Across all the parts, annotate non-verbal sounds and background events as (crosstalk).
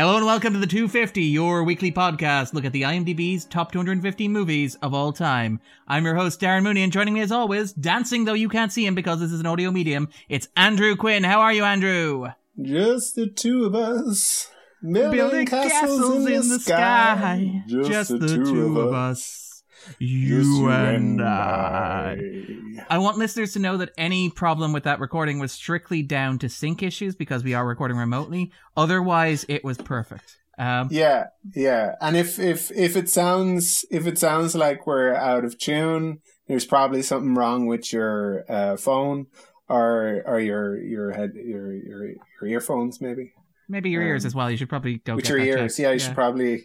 Hello and welcome to the 250, your weekly podcast. Look at the IMDb's top 250 movies of all time. I'm your host, Darren Mooney, and joining me as always, dancing though you can't see him because this is an audio medium, it's Andrew Quinn. How are you, Andrew? Just the two of us. Building, Building castles, in, the, sky. Just, the, two, of us. You, you and and I. I. I want listeners to know that any problem with that recording was strictly down to sync issues because we are recording remotely. Otherwise, it was perfect. Um, Yeah, yeah. And if if if it sounds if it sounds like we're out of tune, there's probably something wrong with your uh, phone or or your your head your your your earphones maybe. maybe your ears Um, as well. You should probably go with get your ears. checked. Yeah, you should probably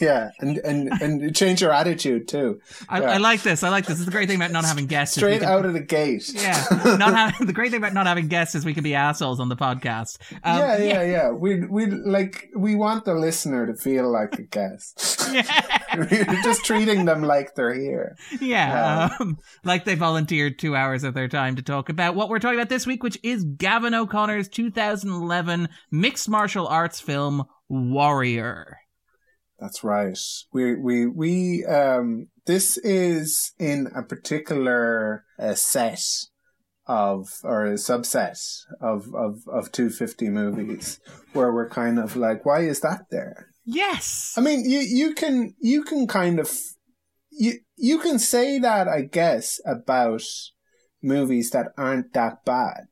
yeah, and and and change your attitude too. I, yeah. I like this. I like this. It's the great thing about not having guests. Straight can- out of the gate. (laughs) Yeah, not having (laughs) the great thing about not having guests is we can be assholes on the podcast. Um, yeah, yeah, yeah. We we like we want the listener to feel like a guest. (laughs) yeah, just treating them like they're here. yeah. Um, like they volunteered two hours of their time to talk about what we're talking about this week, which is Gavin O'Connor's 2011 mixed martial arts film Warrior. That's right. We we we um this is in a particular uh, set of or a subset of of of 250 movies where we're kind of like why is that there? Yes. I mean, you you can you can kind of you you can say that I guess about movies that aren't that bad.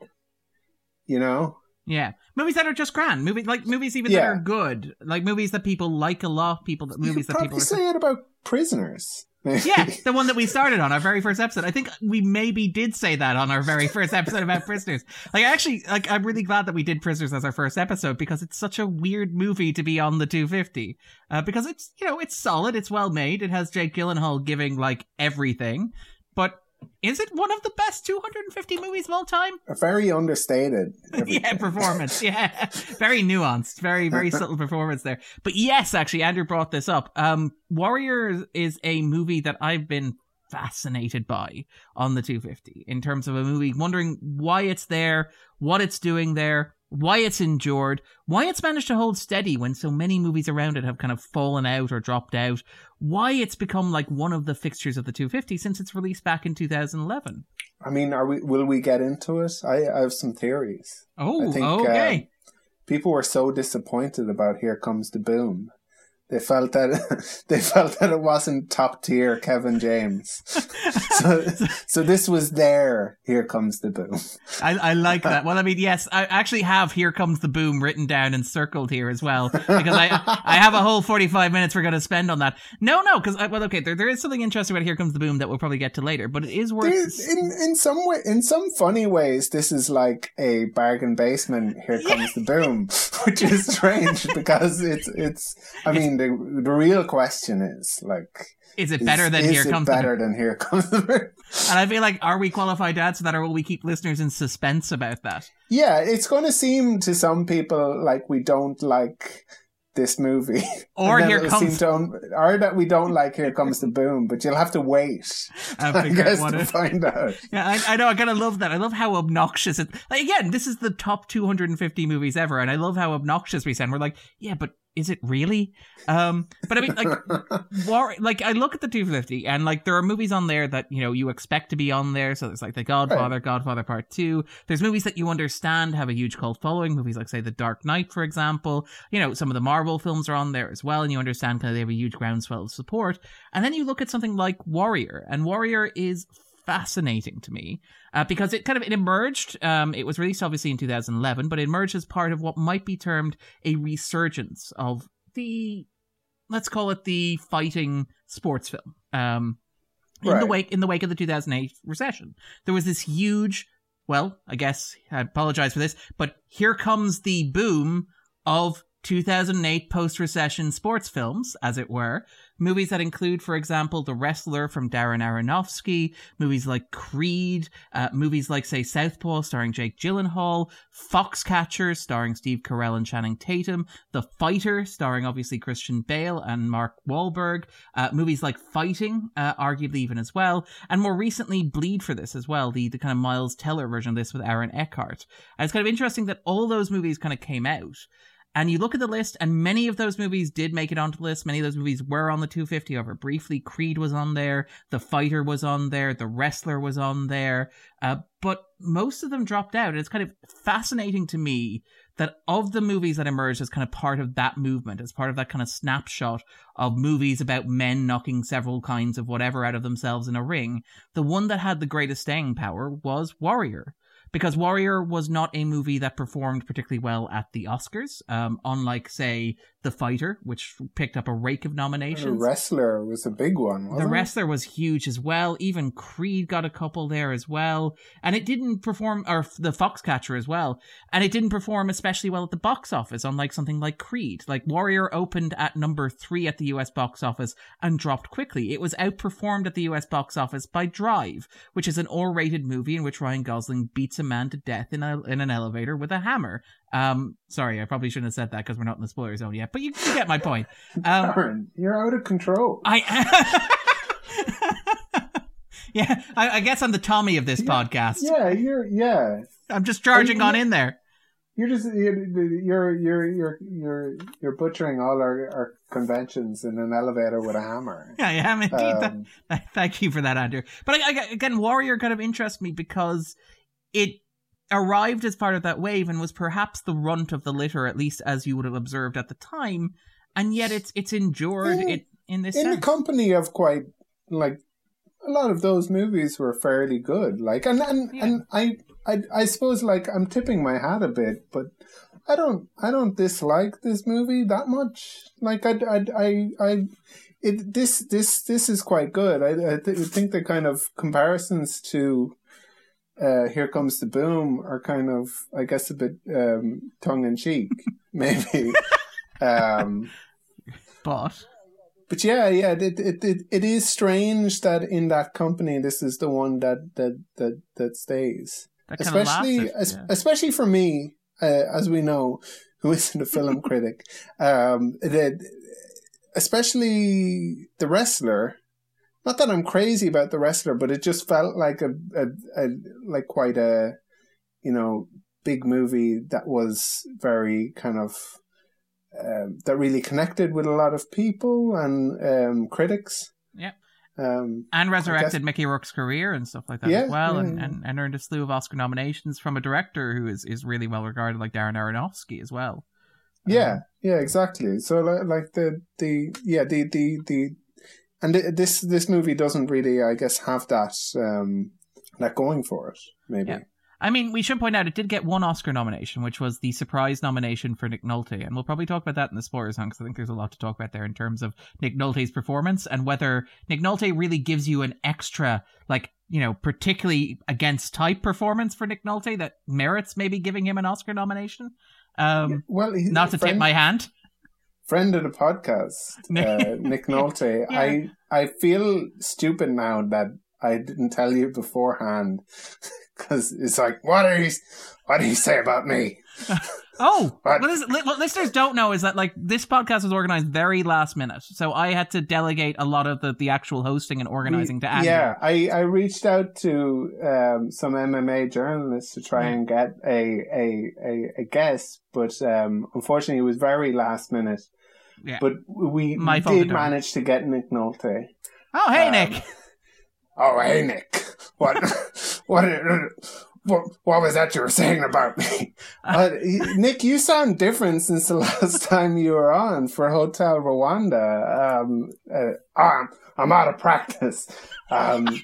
You know? Yeah, movies that are just grand, movies like movies even that are good, like movies that people like a lot, people that movies that people are say it about prisoners. Yeah, (laughs) the one that we started on our very first episode. I think we maybe did say that on our very first episode about prisoners. Like, actually, like I'm really glad that we did prisoners as our first episode because it's such a weird movie to be on the 250. Uh, because it's you know it's solid, it's well made, it has Jake Gyllenhaal giving like everything, but is it one of the best 250 movies of all time? A very understated. (laughs) yeah, performance. (laughs) Yeah, very nuanced, very very subtle (laughs) performance there. But yes, actually, Andrew brought this up. Um, Warriors is a movie that I've been fascinated by on the 250 in terms of a movie, wondering why it's there, what it's doing there. Why it's endured, why it's managed to hold steady when so many movies around it have kind of fallen out or dropped out, why it's become like one of the fixtures of the 250 since its release back in 2011. I mean, are we? Will we get into it? I, I have some theories. Oh, I think, okay. uh, People were so disappointed about "Here Comes the Boom." They felt that (laughs) they felt that it wasn't top tier Kevin James. (laughs) so, so this was their "Here Comes the Boom." I, I like that. Well, I mean, yes, I actually have "Here Comes the Boom" written down and circled here as well because I I have a whole forty five minutes we're going to spend on that. No, no, because well, okay, there there is something interesting about "Here Comes the Boom" that we'll probably get to later, but it is worth. In in some way, in some funny ways, this is like a bargain basement. Here comes the boom, (laughs) which is strange because it's it's. I mean, the the real question is like, is it is- better than is "Here it Comes the better Boom"? than here comes the? And I feel like, are we qualified to answer that, or will we keep listeners in suspense about that? Yeah, it's going to seem to some people like we don't like this movie, (laughs) Or here comes un- or that we don't like Here Comes the Boom, but you'll have to wait, (laughs) I I guess, to it- find out. (laughs) Yeah, I, I know. I kind of love that. I love how obnoxious it. Like again, this is the top 250 movies ever, and I love how obnoxious we sound. We're like, yeah, but is it really? Um, but I mean, like, (laughs) war, like I look at the 250, and like there are movies on there that you know you expect to be on there. So there's like The Godfather, Godfather Part Two. There's movies that you understand have a huge cult following. Movies like say The Dark Knight, for example. You know, some of the Marvel films are on there as well, and you understand kind of they have a huge groundswell of support. And then you look at something like Warrior, and Warrior is fascinating to me uh, because it kind of it emerged. Um, it was released obviously in 2011, but it emerged as part of what might be termed a resurgence of the let's call it the fighting sports film. Um, in the wake in the wake of the 2008 recession, there was this huge. Well, I guess I apologize for this, but here comes the boom of 2008 post recession sports films, as it were. Movies that include, for example, The Wrestler from Darren Aronofsky, movies like Creed, uh, movies like, say, Southpaw starring Jake Gyllenhaal, Foxcatcher starring Steve Carell and Channing Tatum, The Fighter starring obviously Christian Bale and Mark Wahlberg, uh, movies like Fighting, uh, arguably even as well, and more recently Bleed for this as well, the, the kind of Miles Teller version of this with Aaron Eckhart. And it's kind of interesting that all those movies kind of came out. And you look at the list, and many of those movies did make it onto the list. Many of those movies were on the 250 over briefly. Creed was on there, The Fighter was on there, The Wrestler was on there, uh, but most of them dropped out. And it's kind of fascinating to me that of the movies that emerged as kind of part of that movement, as part of that kind of snapshot of movies about men knocking several kinds of whatever out of themselves in a ring, the one that had the greatest staying power was Warrior because Warrior was not a movie that performed particularly well at the Oscars, um, unlike, say, The Fighter, which picked up a rake of nominations. The Wrestler was a big one. the Wrestler was huge as well. Even Creed got a couple there as well, and it didn't perform, or the Foxcatcher as well, and it didn't perform especially well at the box office, unlike something like Creed. Like Warrior opened at number three at the U.S. box office and dropped quickly. It was outperformed at the U.S. box office by Drive, which is an R-rated movie in which Ryan Gosling beats a man to death in a in an elevator with a hammer. Um, sorry, I probably shouldn't have said that because we're not in the spoiler zone yet, but you, you get my point. Um, Darren, you're out of control. I. (laughs) yeah, I, I, guess I'm the Tommy of this yeah, podcast. Yeah, you're. Yeah, I'm just charging on in there. You're just you're you're you're you're you're butchering all our, our conventions in an elevator with a hammer. (laughs) Yeah, yeah, indeed. Um, (laughs) thank you for that, Andrew. But I, I, again, Warrior kind of interests me because it arrived as part of that wave and was perhaps the runt of the litter, at least as you would have observed at the time, and yet it's it's endured in, it in this in sense. the company of quite like a lot of those movies were fairly good. Like and and, yeah. and I, I I suppose like I'm tipping my hat a bit, but I don't I don't dislike this movie that much. Like I I I, I it this this this is quite good. I I, th- I think the kind of comparisons to uh, "Here Comes the Boom" are kind of, I guess, a bit um, tongue in cheek, (laughs) maybe. um, but but yeah, yeah, it, it it it is strange that in that company, this is the one that that that that stays. That especially, it, yeah. especially for me, uh, as we know, (laughs) who isn't a film critic, um, that especially the wrestler not that I'm crazy about the wrestler, but it just felt like a, a, a like quite a, you know, big movie that was very kind of um, that really connected with a lot of people and um, critics. Yeah. Um, and resurrected Mickey Rourke's career and stuff like that yeah, as well, yeah, and, and, and earned a slew of Oscar nominations from a director who is, is really well regarded, like Darren Aronofsky as well. Yeah, um, yeah, exactly. So like, like the the yeah the the the and this this movie doesn't really, I guess, have that um, that going for it. Maybe. Yeah. I mean, we should point out it did get one Oscar nomination, which was the surprise nomination for Nick Nolte, and we'll probably talk about that in the spoilers zone because I think there's a lot to talk about there in terms of Nick Nolte's performance and whether Nick Nolte really gives you an extra, like you know, particularly against type performance for Nick Nolte that merits maybe giving him an Oscar nomination. Um, well, not to friend, tip my hand friend of the podcast, (laughs) uh, Nick Nolte. yeah. I I feel stupid now that I didn't tell you beforehand (laughs) because it's like, what are you, what do you say about me? (laughs) oh, what? What, is, what listeners don't know is that like this podcast was organized very last minute, so I had to delegate a lot of the, the actual hosting and organizing we, to Andrew. Yeah, I, I reached out to um, some MMA journalists to try and get a a, a, a guest, but um, unfortunately it was very last minute. Yeah. But we, we did manage to get Nick Nolte. Oh, hey, um, Nick. (laughs) Oh, hey, Nick. What, (laughs) what, what, what was that you were saying about me? Uh, Nick, you sound different since the (laughs) last time you were on for Hotel Rwanda. Um, uh, I'm, I'm out of practice. Um,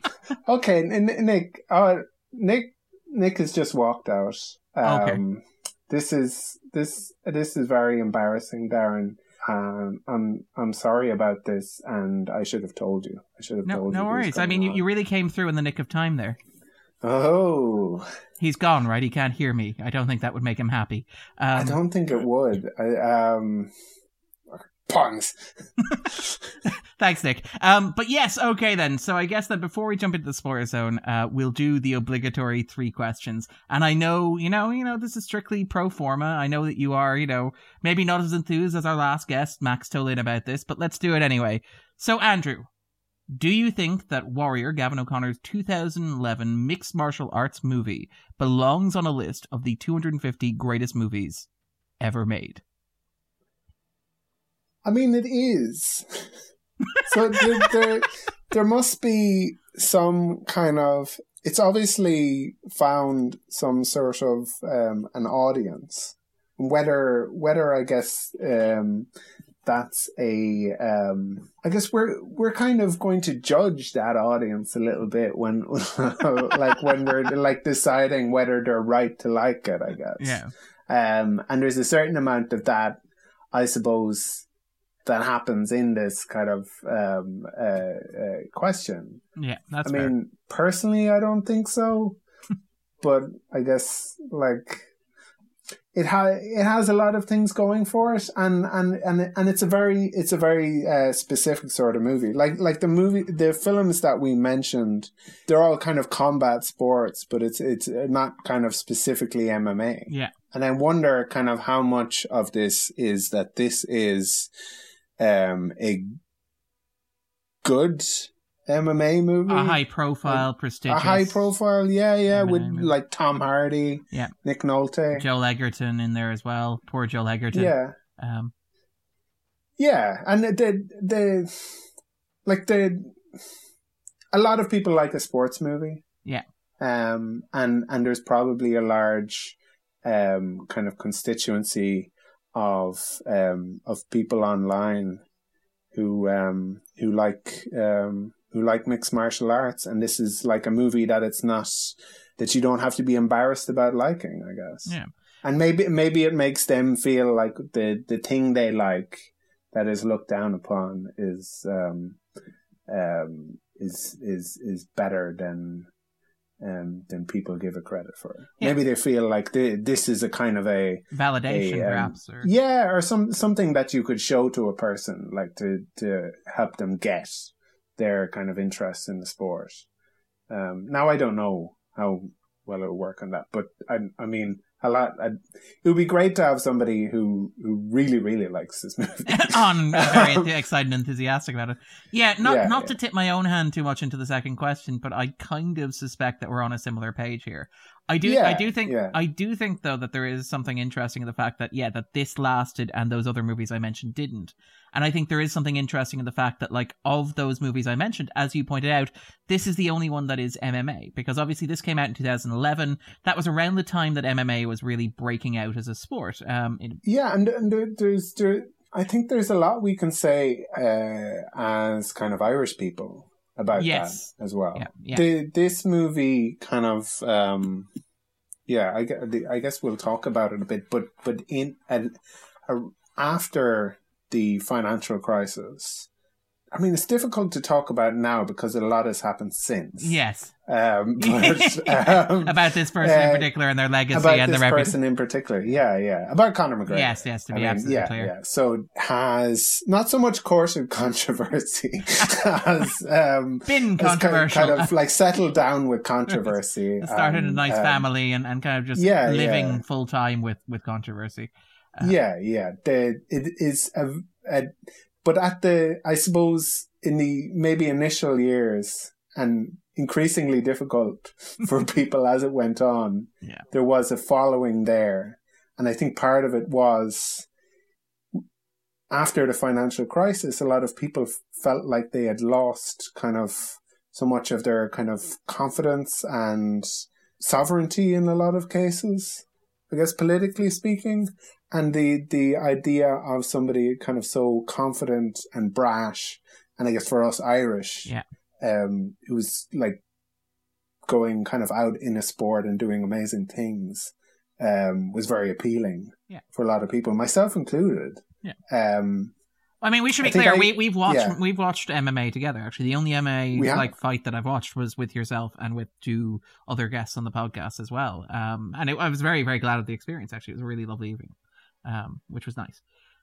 okay, Nick, uh, Nick, Nick has just walked out. Um, okay. This is this this is very embarrassing, Darren um, I'm I'm sorry about this, and I should have told you. I should have no, told no you. No worries. I mean, you, you really came through in the nick of time there. Oh, he's gone, right? He can't hear me. I don't think that would make him happy. Um, I don't think it would. I, um, puns. (laughs) Thanks, Nick. Um, but yes, okay then. So I guess that before we jump into the spoiler zone, uh, we'll do the obligatory three questions. And I know, you know, you know, this is strictly pro forma. I know that you are, you know, maybe not as enthused as our last guest, Max Tolin, about this, but let's do it anyway. So, Andrew, do you think that Warrior, Gavin O'Connor's 2011 mixed martial arts movie, belongs on a list of the 250 greatest movies ever made? I mean, it is. so there, there, there must be some kind of. It's obviously found some sort of um, an audience. Whether, whether I guess um, that's a. Um, I guess we're we're kind of going to judge that audience a little bit when, (laughs) like when we're like deciding whether they're right to like it. I guess. Yeah. Um, and there's a certain amount of that, I suppose, that happens in this kind of um, uh, uh, question. Yeah, that's. I mean, personally, I don't think so, (laughs) but I guess like it has it has a lot of things going for it, and and and and it's a very it's a very uh, specific sort of movie. Like like the movie, the films that we mentioned, they're all kind of combat sports, but it's it's not kind of specifically MMA. Yeah, and I wonder kind of how much of this is that this is um a good MMA movie. A high profile, prestigious. A high profile, yeah, yeah, MMA with movie. like Tom Hardy, Yeah. Nick Nolte. Joel Edgerton in there as well. Poor Joel Edgerton. Yeah. Um, Yeah. And the the like the a lot of people like a sports movie. Yeah. Um and and there's probably a large um kind of constituency of um of people online who um who like um who like mixed martial arts and this is like a movie that it's not that you don't have to be embarrassed about liking, I guess. Yeah. And maybe maybe it makes them feel like the the thing they like that is looked down upon is um um is is is better than um than people give it credit for. Yeah. Maybe they feel like this is a kind of a validation, a, um, perhaps. Or, yeah, or some something that you could show to a person, like to to help them get their kind of interest in the sport. Um, now I don't know how well it'll work on that, but I I mean a lot. I, it would be great to have somebody who who really really likes this movie. (laughs) on uh, very (laughs) enth- excited and enthusiastic about it. Yeah, not Yeah, not yeah. to tip my own hand too much into the second question, but I kind of suspect that we're on a similar page here. I do I do think yeah. I do think though that there is something interesting in the fact that yeah, that this lasted and those other movies I mentioned didn't. And I think there is something interesting in the fact that like of those movies I mentioned, as you pointed out, this is the only one that is MMA because obviously this came out in 2011. That was around the time that MMA was really breaking out as a sport. Um, in, Yeah, and, and there's there. I think there's a lot we can say uh, as kind of Irish people about Yes. that as well. yeah, yeah. The, this movie kind of, um, yeah, I, I guess we'll talk about it a bit, but but in and uh, after the financial crisis, I mean, it's difficult to talk about now because a lot has happened since. yes. Um, (laughs) but, um, about this person in uh, particular and their legacy about and this their reputation. person in particular. Yeah, yeah. About Conor McGregor. Yes, yes, to I be mean, absolutely yeah, clear. yeah. So has not so much courted (laughs) controversy (laughs) as um, Been has kind, controversial. kind of like settled down with controversy. started a nice um, family and, and kind of just yeah, living full time with, with controversy. Uh, yeah, yeah. The it is a, a but at the I suppose in the maybe initial years and increasingly difficult (laughs) for people as it went on. Yeah. There was a following there, and I think part of it was after the financial crisis, a lot of people felt like they had lost kind of so much of their kind of confidence and sovereignty in a lot of cases. I guess politically speaking, and the the idea of somebody kind of so confident and brash, and I guess for us Irish, Yeah. um, who's like going kind of out in a sport and doing amazing things, um, was very appealing Yeah. for a lot of people, myself included. Yeah. Um, I mean, we should be clear. I- we we've watched yeah. we've watched MMA together. Actually, the only MMA like fight that I've watched was with yourself and with two other guests on the podcast as well. Um, and it, I was very very glad of the experience. Actually, it was a really lovely evening, um, which was nice.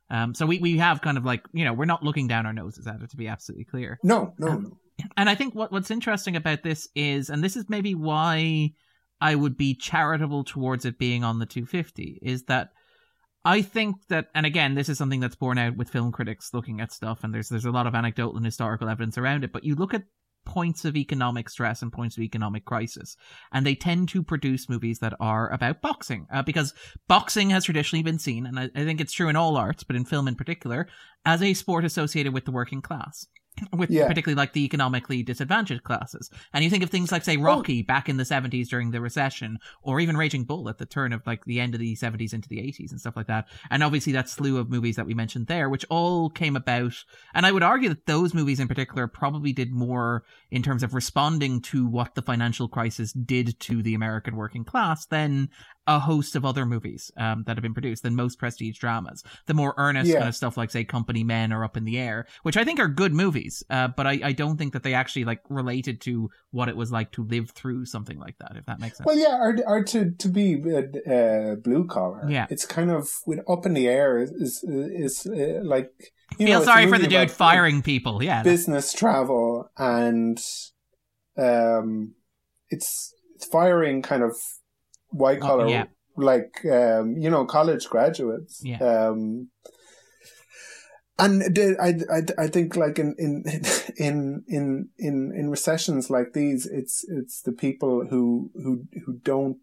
Um, so we we have kind of like you know we're not looking down our noses at it to be absolutely clear. no, no, Um, no. And I think what what's interesting about this is, and this is maybe why I would be charitable towards it being on the 250, is that I think that, and again, this is something that's borne out with film critics looking at stuff, and there's there's a lot of anecdotal and historical evidence around it. But you look at points of economic stress and points of economic crisis. And they tend to produce movies that are about boxing uh, because boxing has traditionally been seen, and I, I think it's true in all arts, but in film in particular, as a sport associated with the working class with Yeah. particularly like the economically disadvantaged classes. And you think of things like, say, Oh. Rocky back in the 70s during the recession, or even Raging Bull at the turn of like the end of the 70s into the 80s and stuff like that. And obviously that slew of movies that we mentioned there, which all came about. And I would argue that those movies in particular probably did more in terms of responding to what the financial crisis did to the American working class than a host of other movies um, that have been produced than most prestige dramas. The more earnest Yeah. kind of stuff like, say, Company Men or Up in the Air, which I think are good movies, uh, but I, I don't think that they actually like related to what it was like to live through something like that. If that makes sense. Well, yeah, or, or to to be uh, uh, blue collar. Yeah. it's kind of with up in the air is is, is uh, like you Feel a sorry for the dude firing people. Yeah, business travel and um, it's it's firing kind of white collar, yeah. like um, you know, college graduates. Yeah. Um, and the, I, I, I think like in, in, (laughs) in, in, in, in recessions like these, it's, it's the people who, who, who don't,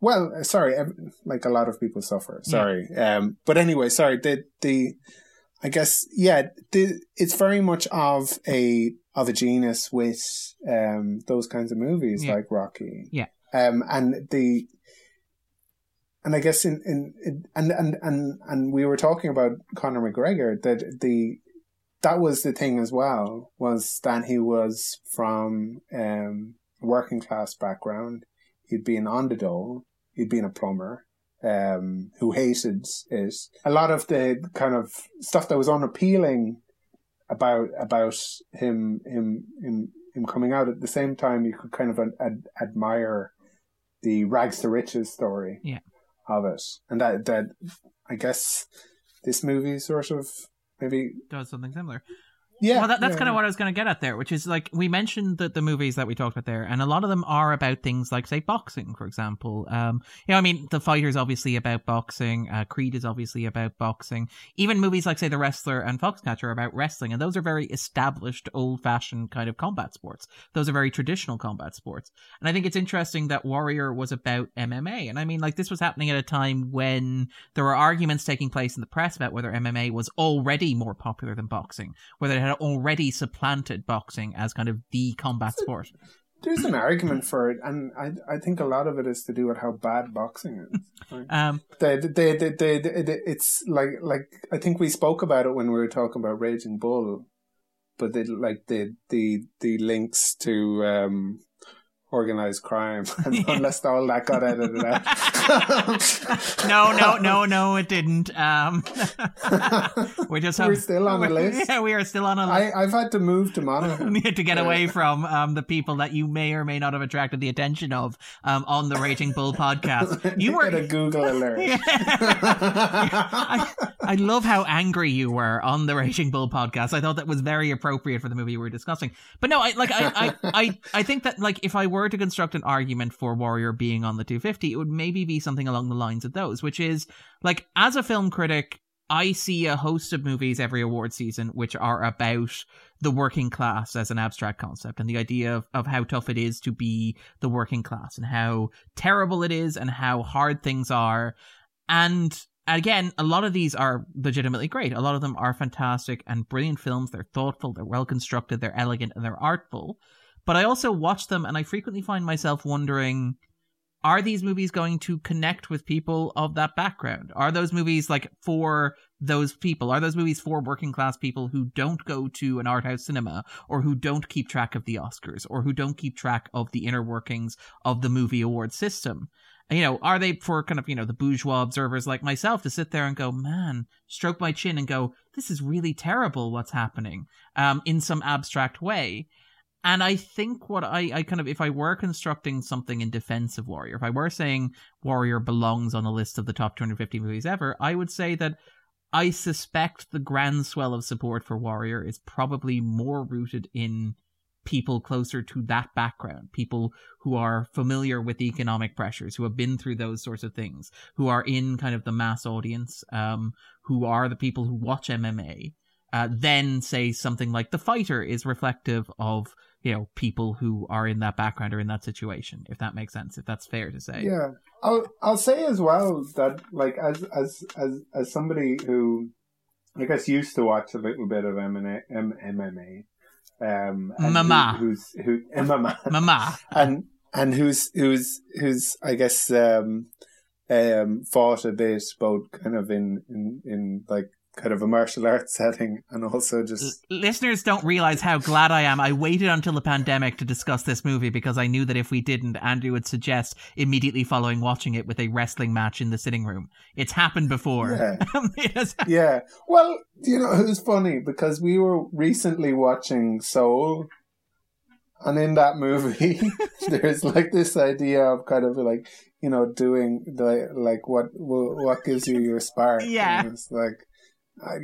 well, sorry, like a lot of people suffer. Sorry. Um, but anyway, sorry, the, the, I guess, yeah, the, it's very much of a, of a genus with, um, those kinds of movies Yeah. like Rocky. Yeah. Um, and the, and I guess in, in, and, and, and, and we were talking about Conor McGregor that the, that was the thing as well, was that he was from, um, working class background. He'd been on the dole. He'd been a plumber, um, who hated it. A lot of the kind of stuff that was unappealing about, about him, him, him, him coming out at the same time, you could kind of ad- admire the rags to riches story Yeah. Of it. And that, that, I guess this movie sort of maybe, does something similar. Yeah. well, that, that's yeah, kind of yeah. what I was going to get at there, which is like we mentioned that the movies that we talked about there, and a lot of them are about things like, say, boxing, for example. Um, you know, I mean, The Fighter is obviously about boxing. Uh, Creed is obviously about boxing. Even movies like, say, The Wrestler and Foxcatcher are about wrestling, and those are very established, old-fashioned kind of combat sports. Those are very traditional combat sports. And I think it's interesting that Warrior was about MMA, and I mean, like this was happening at a time when there were arguments taking place in the press about whether MMA was already more popular than boxing whether it had already supplanted boxing as kind of the combat sport. There's an (laughs) argument for it, and I I think a lot of it is to do with how bad boxing is. (laughs) Right? Um, they, they, they, they, they, it's like like I think we spoke about it when we were talking about Raging Bull, but they like the the the links to um organized crime, (laughs) (laughs) unless all that got edited out. (laughs) no, no, no, no, it didn't. Um, we just have, We're still on the list. Yeah, we are still on a list. I I've had to move to Monaghan. to get away from um, the people that you may or may not have attracted the attention of um, on the Raging Bull podcast. You were get a Google alert. I, I love how angry you were on the Raging Bull podcast. I thought that was very appropriate for the movie we were discussing. But no, I like I, I, I, I think that like if I were to construct an argument for Warrior being on the 250, it would maybe be something along the lines of those, which is like as a film critic, I see a host of movies every award season which are about the working class as an abstract concept and the idea of, of how tough it is to be the working class and how terrible it is and how hard things are. And again, a lot of these are legitimately great. A lot of them are fantastic and brilliant films. They're thoughtful, they're well constructed, they're elegant, and they're artful. But I also watch them and I frequently find myself wondering are these movies going to connect with people of that background? Are those movies like for those people? Are those movies for working class people who don't go to an art house cinema or who don't keep track of the Oscars or who don't keep track of the inner workings of the movie award system? you know, are they for kind of, you know, the bourgeois observers like myself to sit there and go, man, stroke my chin and go, this is really terrible what's happening, um, in some abstract way. And I think what I, I kind of, if I were constructing something in defense of Warrior, if I were saying Warrior belongs on a list of the top 250 movies ever, I would say that I suspect the grand swell of support for Warrior is probably more rooted in people closer to that background, people who are familiar with the economic pressures, who have been through those sorts of things, who are in kind of the mass audience, um, who are the people who watch MMA. uh, then say something like the fighter is reflective of you know people who are in that background or in that situation if that makes sense if that's fair to say. Yeah, I'll I'll say as well that like as as as as somebody who I guess used to watch a little bit of MMA, M- MMA um, and Mama. who, who's who MMA, (laughs) mama. And and who's who's who's I guess um um fought a bit both kind of in in in like kind of a martial arts (laughs) setting and also just L- listeners don't realize how glad I am. I waited until the pandemic to discuss this movie because I knew that if we didn't, Andrew would suggest immediately following watching it with a wrestling match in the sitting room. It's happened before. Yeah. (laughs) Um, it yeah. Well, you know, it was funny because we were recently watching Soul, and in that movie, (laughs) there's like this idea of kind of like you know doing the like what what gives you your spark. Yeah. And it's like I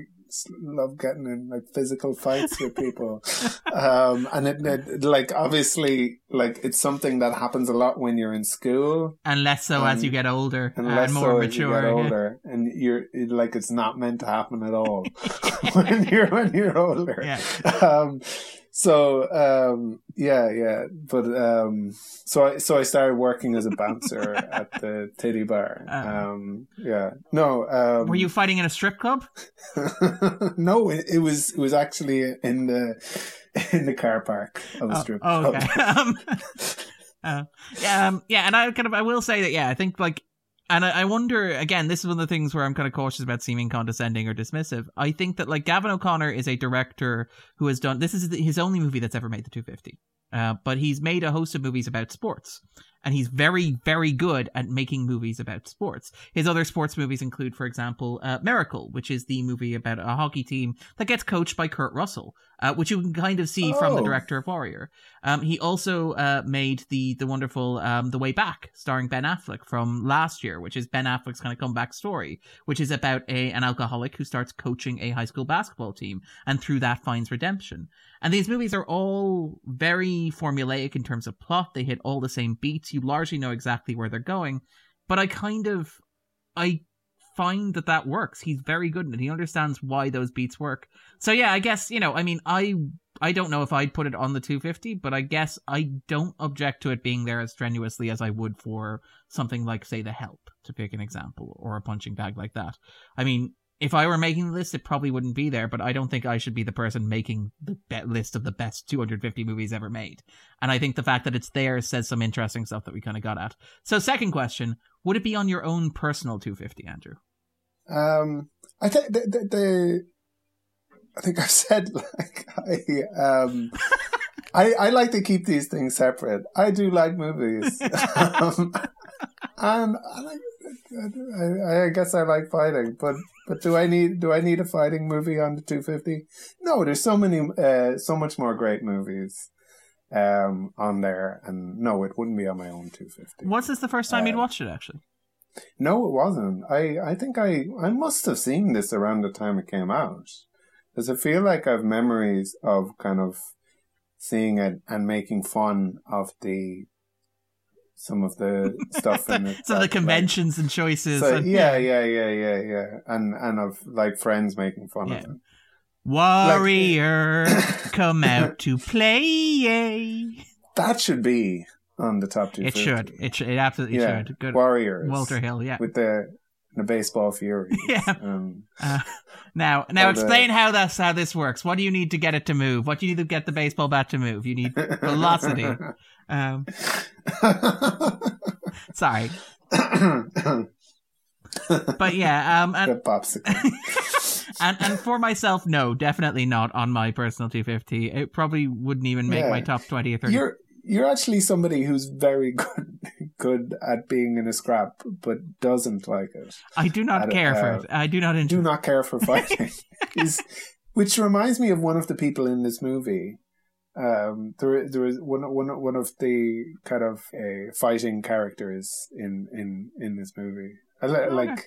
love getting in like physical fights with people, (laughs) um, and it, it like obviously like it's something that happens a lot when you're in school. and less so as Um, you get older and and more so as you mature. get (laughs) yeah. older, and you're it, like it's not meant to happen at all (laughs) when you're when you're older. Yeah. Um, so um, yeah, yeah, but um, so I so I started working as a bouncer (laughs) at the titty bar. Uh. Um, yeah, no. Um, Were you fighting in a strip club? (laughs) no, it, it was it was actually in the in the car park of a Oh, strip oh, club. okay. (laughs) um, uh, yeah, um, yeah, and I kind of I will say that yeah, I think like, and I, I wonder again, this is one of the things where I'm kind of cautious about seeming condescending or dismissive. I think that like Gavin O'Connor is a director who has done this is his only movie that's ever made the 250, uh, but he's made a host of movies about sports. And he's very, very good at making movies about sports. His other sports movies include, for example, uh, Miracle, which is the movie about a hockey team that gets coached by Kurt Russell, uh, which you can kind of see from the Oh. director of Warrior. Um, he also uh, made the the wonderful um, The Way Back, starring Ben Affleck from last year, which is Ben Affleck's kind of comeback story, which is about a an alcoholic who starts coaching a high school basketball team, and through that finds redemption. And these movies are all very formulaic in terms of plot. They hit all the same beats. You largely know exactly where they're going. But I kind of, I find that that works. He's very good it. He understands why those beats work. So yeah, I guess you know. I mean, I I don't know if I'd put it on the 250, but I guess I don't object to it being there as strenuously as I would for something like, say, The Help, to pick an example, or a punching bag like that. I mean, if I were making the list, it probably wouldn't be there, but I don't think I should be the person making the be- list of the best 250 movies ever made. And I think the fact that it's there says some interesting stuff that we kind of got at. So, second question Would it be on your own personal 250, Andrew? Um, I think the, the, the I think I've said (laughs) like I um (laughs) I I like to keep these things separate. I do like movies, (laughs) um, and I like. I, I guess I like fighting, but but do I need do I need a fighting movie on the 250? No, there's so many, uh, so much more great movies um on there, and no, it wouldn't be on my own 250. Was this the first time you'd Uh, watched it, actually? No, it wasn't. I, I think I, I must have seen this around the time it came out. Because I feel like I have memories of kind of seeing it and making fun of the, some of the stuff (laughs) in it. so that, the like- conventions and choices. so, and, yeah, yeah, yeah, yeah, yeah. And, and of like friends making fun Yeah. of it. Warrior, come out (laughs) to play. That should be on the top 250. It should. It should. It absolutely Yeah. should. Good. Warriors. Walter Hill. Yeah. With the, the baseball fury. (laughs) Yeah. Um, Uh, now, now Oh, the- explain how that's how this works. What do you need to get it to move? What do you need to get the baseball bat to move? You need velocity. Um, (laughs) sorry, (coughs) but yeah. Um, the and, popsicle. (laughs) and and for myself, no, definitely not on my personal 250. It probably wouldn't even make Yeah. my top 20 or 30. You're you're actually somebody who's very good good at being in a scrap, but doesn't like it. I do not don't- care for uh, it. I do not enjoy. Do not care for fighting. (laughs) Which reminds me of one of the people in this movie. Um, there there is one one one of the kind of uh, fighting characters in in in this movie. I, li- like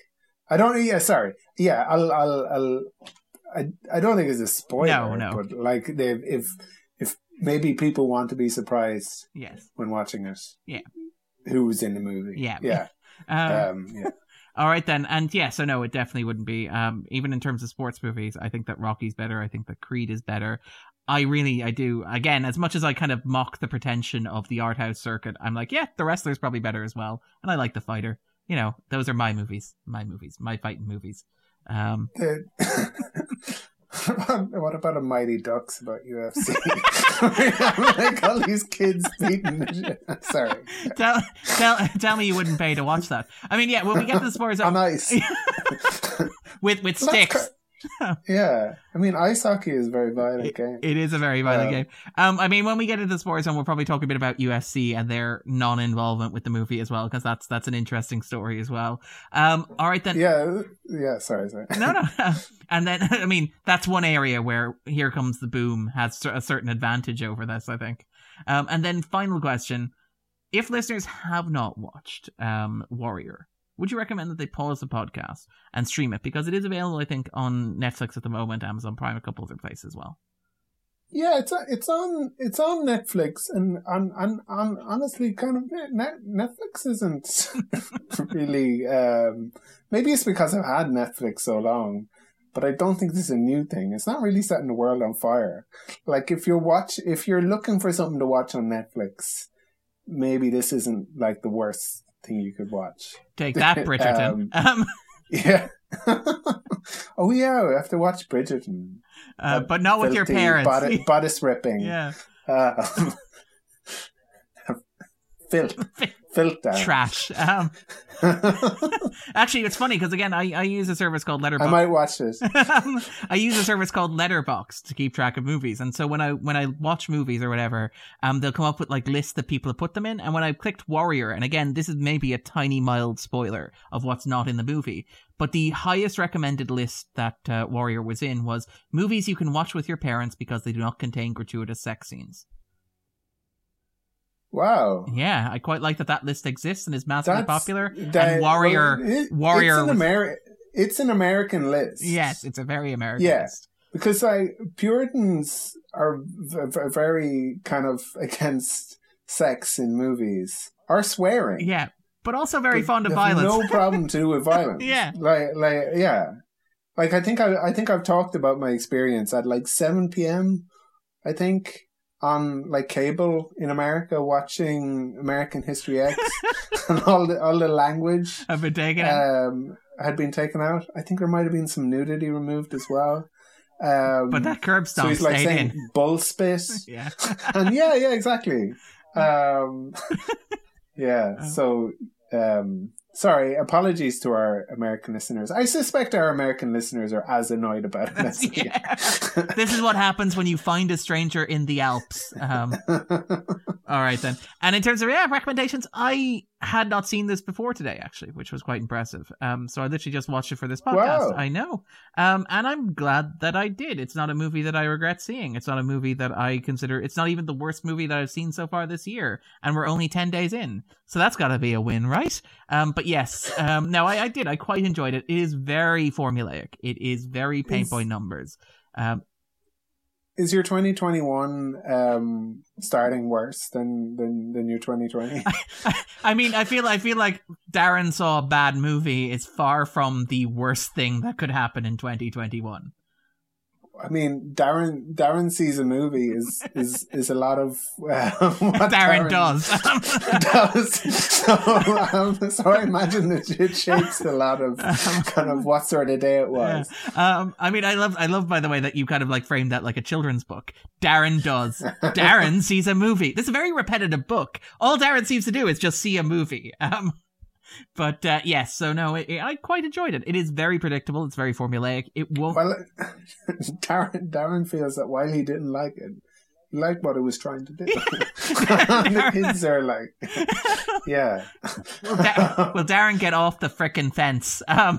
I don't. Yeah, sorry. Yeah, I'll I'll I'll. I I don't think it's a spoiler. No, no. But like they if if maybe people want to be surprised Yes. when watching it. Yeah. Who's in the movie? Yeah. Yeah. (laughs) Um, Um, yeah. (laughs) All right then, and yeah, so no, it definitely wouldn't be. Um, even in terms of sports movies, I think that Rocky's better. I think that Creed is better. I really, I do. Again, as much as I kind of mock the pretension of the art house circuit, I'm like, yeah, the wrestler's probably better as well, and I like the fighter. You know, those are my movies, my movies, my fighting movies. Um, (laughs) what about a Mighty Ducks about UFC? (laughs) (laughs) like all these kids beating the shit. Sorry. Tell, tell, tell me you wouldn't pay to watch that. I mean, yeah, when we get to the sports, on ice with with sticks (laughs) yeah, I mean, ice hockey is a very violent it, game. It is a very violent uh, game. Um, I mean, when we get into the sports, and we'll probably talk a bit about UFC and their non-involvement with the movie as well, because that's that's an interesting story as well. Um, all right then. Yeah, yeah. Sorry, sorry. No, no. (laughs) (laughs) and then, I mean, that's one area where "Here Comes the Boom" has a certain advantage over this, I think. Um, and then final question: If listeners have not watched um, Warrior, would you recommend that they pause the podcast and stream it because it is available, I think, on Netflix at the moment, Amazon Prime, a couple other places as well. Yeah, it's it's on it's on Netflix, and and and, honestly, kind of Netflix isn't (laughs) really. Um, maybe it's because I've had Netflix so long, but I don't think this is a new thing. It's not really setting the world on fire. Like if you're watch if you're looking for something to watch on Netflix, maybe this isn't like the worst thing you could watch. Take that, (laughs) Bridgerton. um, um, (laughs) yeah. (laughs) oh yeah, we have to watch Bridgerton. Uh, but not with your parents. Bodice, bodice ripping. Yeah. Uh, filth. Down. Trash. (laughs) Um, (laughs) actually, it's funny because again, I, I use a service called Letterboxd. I might watch this. (laughs) I use a service called Letterboxd to keep track of movies, and so when I when I watch movies or whatever, um, they'll come up with like lists that people have put them in. And when I clicked Warrior, and again, this is maybe a tiny mild spoiler of what's not in the movie, but the highest recommended list that uh, Warrior was in was movies you can watch with your parents because they do not contain gratuitous sex scenes. Wow. Yeah, I quite like that that list exists and is massively That's, popular. That, and Warrior, well, it, Warrior, it's an, Ameri- it's an American list. Yes, it's a very American yeah, list. Because like Puritans are v- v- very kind of against sex in movies or swearing. Yeah, but also very but fond of violence. No (laughs) problem to do with violence. yeah, like like yeah, like I think I I think I've talked about my experience at like seven p.m. I think on like cable in America watching American History X (laughs) and all the all the language have been taken um, had been taken out. I think there might have been some nudity removed as well. Um, but that curb stomp so he's like saying in. bull space. (laughs) yeah, (laughs) and yeah, yeah, exactly. Um, yeah, oh. so um, Sorry, apologies to our American listeners. I suspect our American listeners are as annoyed about (laughs) it as yeah. this is what happens when you find a stranger in the Alps. Um, (laughs) all right, then. And in terms of yeah recommendations, I had not seen this before today, actually, which was quite impressive. Um, so I literally just watched it for this podcast. Wow. I know. Um, and I'm glad that I did. It's not a movie that I regret seeing. It's not a movie that I consider. It's not even the worst movie that I've seen so far this year, and we're only ten days in, so that's got to be a win, right? Um, but yes, um, no, I, I did. I quite enjoyed it. It is very formulaic. It is very paint by numbers. Um, is your 2021 um, starting worse than than than your 2020? (laughs) I, mean, I feel I feel like Darren saw a bad movie is far from the worst thing that could happen in 2021. I mean, Darren Darren sees a movie is is is a lot of uh, (laughs) what Darren, Darren does. (laughs) does. So, um, so I imagine that it shapes a lot of kind of what sort of day it was. Yeah. Um, I mean, I love I love by the way that you kind of like framed that like a children's book. Darren does. Darren sees a movie. This is a very repetitive book. All Darren seems to do is just see a movie. Um, but uh, yes, so no, it, it, I quite enjoyed it. It is very predictable. It's very formulaic. It won't. Well, (laughs) Darren, Darren feels that while he didn't like it, like what it was trying to do. (laughs) (laughs) the kids are like, (laughs) yeah. Will, da- will Darren get off the frickin' fence? Um,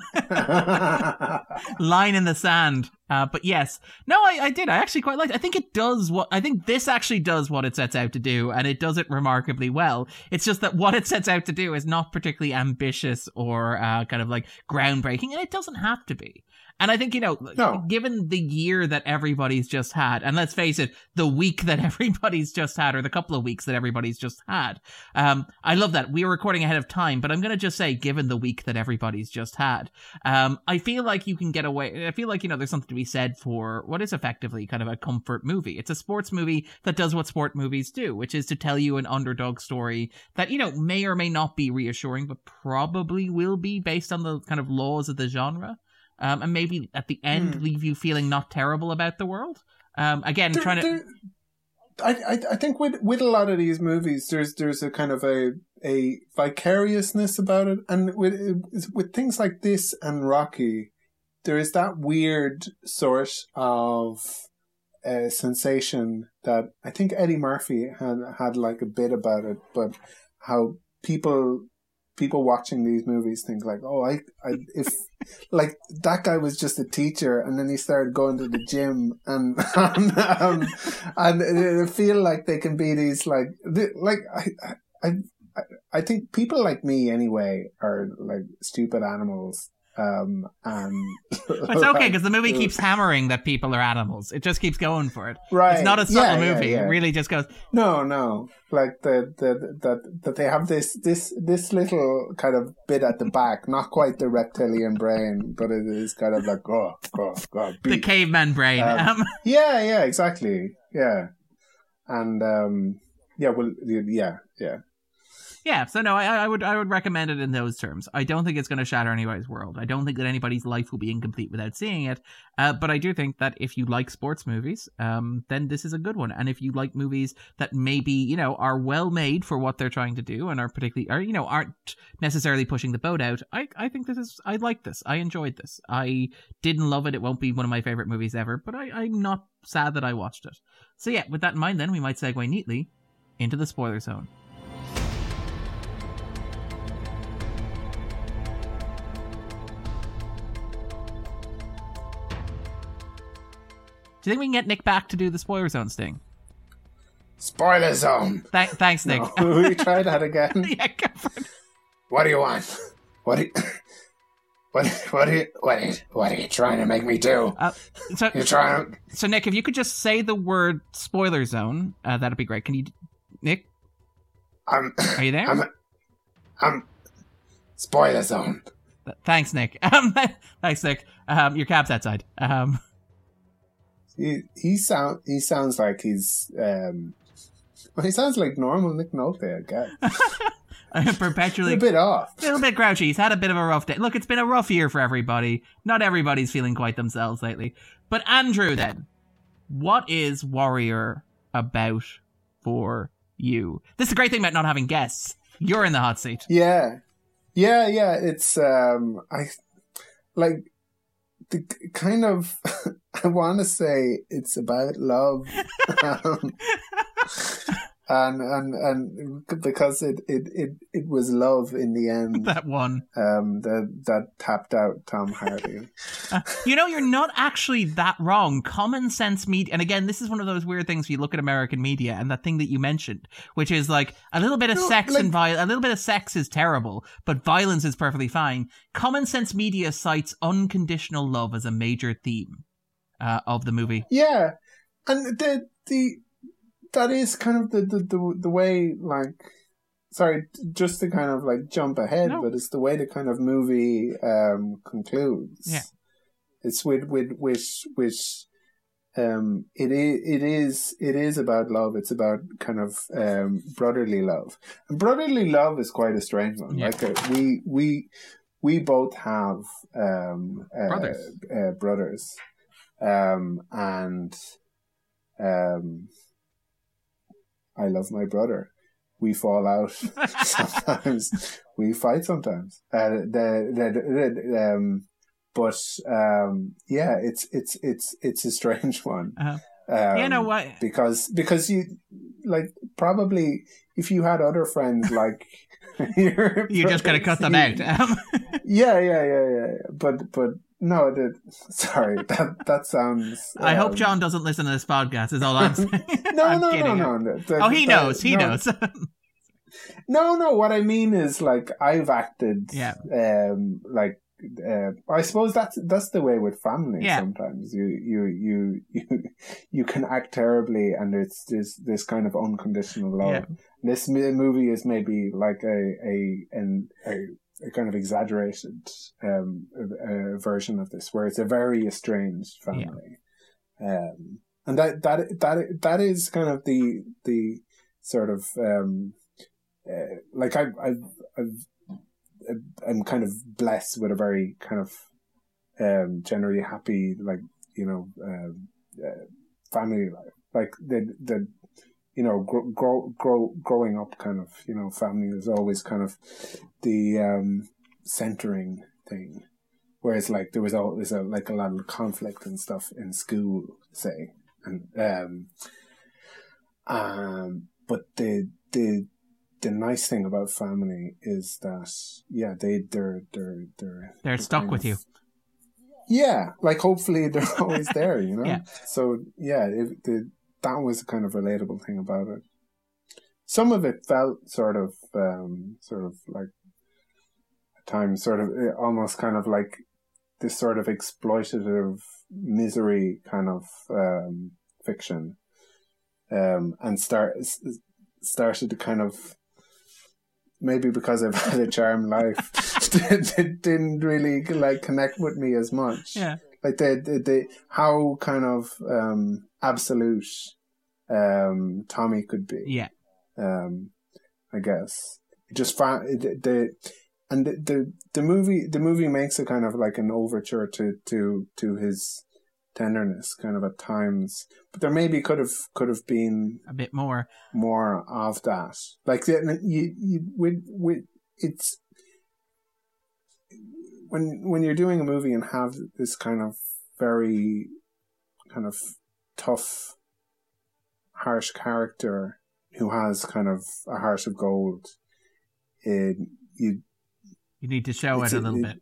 line in the sand. Uh, but yes, no, I, I did. I actually quite liked. It. I think it does what I think this actually does what it sets out to do, and it does it remarkably well. It's just that what it sets out to do is not particularly ambitious or uh, kind of like groundbreaking, and it doesn't have to be. And I think, you know, No. given the year that everybody's just had, and let's face it, the week that (laughs) everybody's just had, or the couple of weeks that everybody's just had, um, I love that. We are recording ahead of time, but I'm going to just say, given the week that everybody's just had, um, I feel like you can get away. I feel like, you know, there's something to be said for what is effectively kind of a comfort movie. It's a sports movie that does what sport movies do, which is to tell you an underdog story that, you know, may or may not be reassuring, but probably will be based on the kind of laws of the genre um, and maybe at the end Hmm. leave you feeling not terrible about the world. Um, again, There- trying to there- I, I I think with with a lot of these movies, there's there's a kind of a a vicariousness about it, and with with things like this and Rocky, there is that weird sort of uh, sensation that I think Eddie Murphy had had like a bit about it, but how people people watching these movies think like, oh, I, I if (laughs) like that guy was just a teacher and then he started going to the gym and (laughs) and, um, and feel like they can be these like like I I I think people like me anyway are like stupid animals um and (laughs) it's okay because the movie keeps hammering that people are animals. It just keeps going for it. right It's not a subtle Yeah, yeah, movie. yeah. It really just goes. No, no. Like the, the that that they have this this this little kind of bit at the back, not quite the reptilian brain, but it is kind of like oh god god. The caveman brain. Um, Um, (laughs) Yeah, yeah, exactly. Yeah, and um, yeah, well, yeah, yeah. Yeah. So no, I, I would I would recommend it in those terms. I don't think it's going to shatter anybody's world. I don't think that anybody's life will be incomplete without seeing it. Uh, but I do think that if you like sports movies, um, then this is a good one. And if you like movies that maybe you know are well made for what they're trying to do and are particularly are you know aren't necessarily pushing the boat out, I I think this is I like this. I enjoyed this. I didn't love it. It won't be one of my favorite movies ever, but I, I'm not sad that I watched it. So yeah, with that in mind, then we might segue neatly into the spoiler zone. Do you think we can get Nick back to do the spoiler zone sting? Spoiler zone. Th- thanks, Nick. No, (laughs) we try that again. (laughs) yeah, go for it. What do you want? What do you, (laughs) what what are you what are you, what are you trying to make me do? Uh, so, You're trying. so Nick, if you could just say the word spoiler zone, uh, that'd be great. Can you, Nick? I'm Are you there? I'm I'm spoiler zone. Thanks, Nick. Um, thanks, Nick. Um, your cab's outside. Um, He he sound he sounds like he's um. Well, he sounds like normal Nick Nolte, I guess. (laughs) perpetually a bit off. a little bit grouchy. He's had a bit of a rough day. Look, it's been a rough year for everybody. Not everybody's feeling quite themselves lately. But Andrew, then, what is Warrior about for you? This is a great thing about not having guests. You're in the hot seat. Yeah, yeah, yeah. It's um, I like the kind of. (laughs) I want to say it's about love, (laughs) um, (laughs) and and and because it it it it was love in the end. (laughs) that one. Um, that that tapped out Tom (laughs) Hardy. Uh, you know, you're not actually that wrong. Common sense media, and again, this is one of those weird things. You look at American media, and that thing that you mentioned, which is like a little bit of No, sex like- and violence. A little bit of sex is terrible, but violence is perfectly fine. Common sense media cites unconditional love as a major theme uh, of the movie. Yeah, and the the that is kind of the the the, the way like. Sorry, just to kind of like jump ahead, No. but it's the way the kind of movie um concludes. Yeah. it's with with which which um it is it is it is about love. It's about kind of um brotherly love, and brotherly love is quite a strange one. Yeah. Like uh, we we we both have um uh, Brothers. uh, brothers, um and um I love my brother. We fall out (laughs) sometimes. we fight sometimes. Uh, the, the, the, um, but um, yeah, it's it's it's it's a strange one. Uh-huh. Um, you know what? Because because you like probably if you had other friends like (laughs) your You just gotta cut them out. (laughs) Yeah, yeah, yeah, yeah. yeah. But but no, I did. (laughs) sorry that that sounds. I hope um, John doesn't listen to this podcast. Is all I'm (laughs) saying. No, I'm no, kidding. no, no, the- Oh, he the- knows. He no, knows. (laughs) No, no. What I mean is, like, I've acted, Yeah. um, like uh, I suppose that's that's the way with family. Yeah. Sometimes you you you you you can act terribly, and it's this this kind of unconditional love. Yeah. This movie is maybe like a a an, a, a kind of exaggerated um uh, version of this, where it's a very estranged family, um, and that that that that is kind of the the sort of um uh, like I I've I've I'm kind of blessed with a very kind of um, generally happy, like you know, um, uh, family life. Like the the you know, grow, grow, grow, growing up, kind of you know, family is always kind of the um, centering thing. Whereas like there was always a like a lot of conflict and stuff in school, say, and um, um, but the the the nice thing about family is that yeah they they're they're they're They're stuck with of- you. yeah like hopefully they're (laughs) always there you know Yeah. so yeah it, the, that was a kind of relatable thing about it some of it felt sort of um sort of like at times sort of eh, almost kind of like this sort of exploitative misery kind of um fiction um and start started to kind of maybe because I've had a charmed life, (laughs) it didn't really like connect with me as much. Yeah. Like the the, the how kind of um absolute um Tommy could be. Yeah. Um, I guess it just found the, the and the, the the movie the movie makes a kind of like an overture to to to his tenderness kind of at times but there maybe could have could have been A bit more. more of that. Like the- you, you with with it's when when you're doing a movie and have this kind of very kind of tough, harsh character who has kind of a heart of gold. It, you You need to show it a a- little it- bit.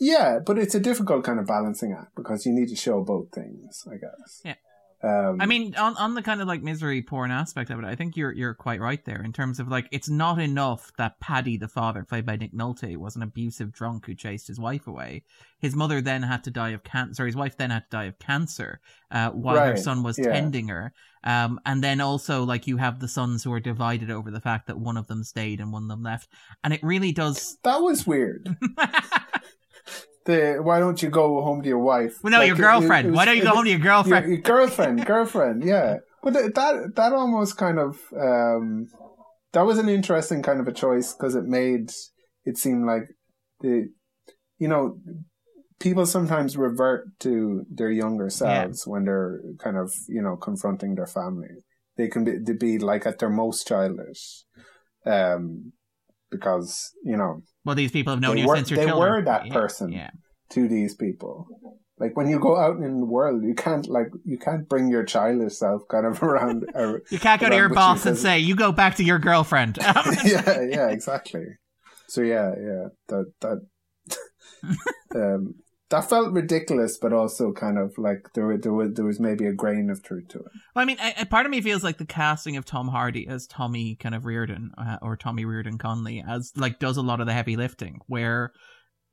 yeah, but it's a difficult kind of balancing act because you need to show both things, I guess. Yeah. Um, I mean, on on the kind of like misery porn aspect of it, I think you're you're quite right there in terms of like it's not enough that Paddy the father, played by Nick Nolte, was an abusive drunk who chased his wife away. His mother then had to die of cancer. His wife then had to die of cancer uh, while her son was yeah. tending her. Um, and then also like you have the sons who are divided over the fact that one of them stayed and one of them left, and it really does. that was weird. (laughs) the why don't you go home to your wife? well, no, Like, your girlfriend. it was- Why don't you go home to your your, girlfriend? your girlfriend, girlfriend, yeah. But th- that that almost kind of um, that was an interesting kind of a choice because it made it seem like the you know people sometimes revert to their younger selves when they're kind of you know confronting their family. They can be they be like at their most childish, um, because you know Well, these people have known They you were- since your they children. They were that Yeah, person. Yeah. to these people. Like when you go out in the world, you can't like you can't bring your childish self kind of (laughs) around. uh, You can't go to your with you boss and say, "You go back to your girlfriend." (laughs) (laughs) yeah, yeah, exactly. So yeah, yeah, that that um, that felt ridiculous, but also kind of like there there was there was maybe a grain of truth to it. Well, I mean, a part of me feels like the casting of Tom Hardy as Tommy kind of Riordan uh, or Tommy Riordan Conlon as like does a lot of the heavy lifting. Where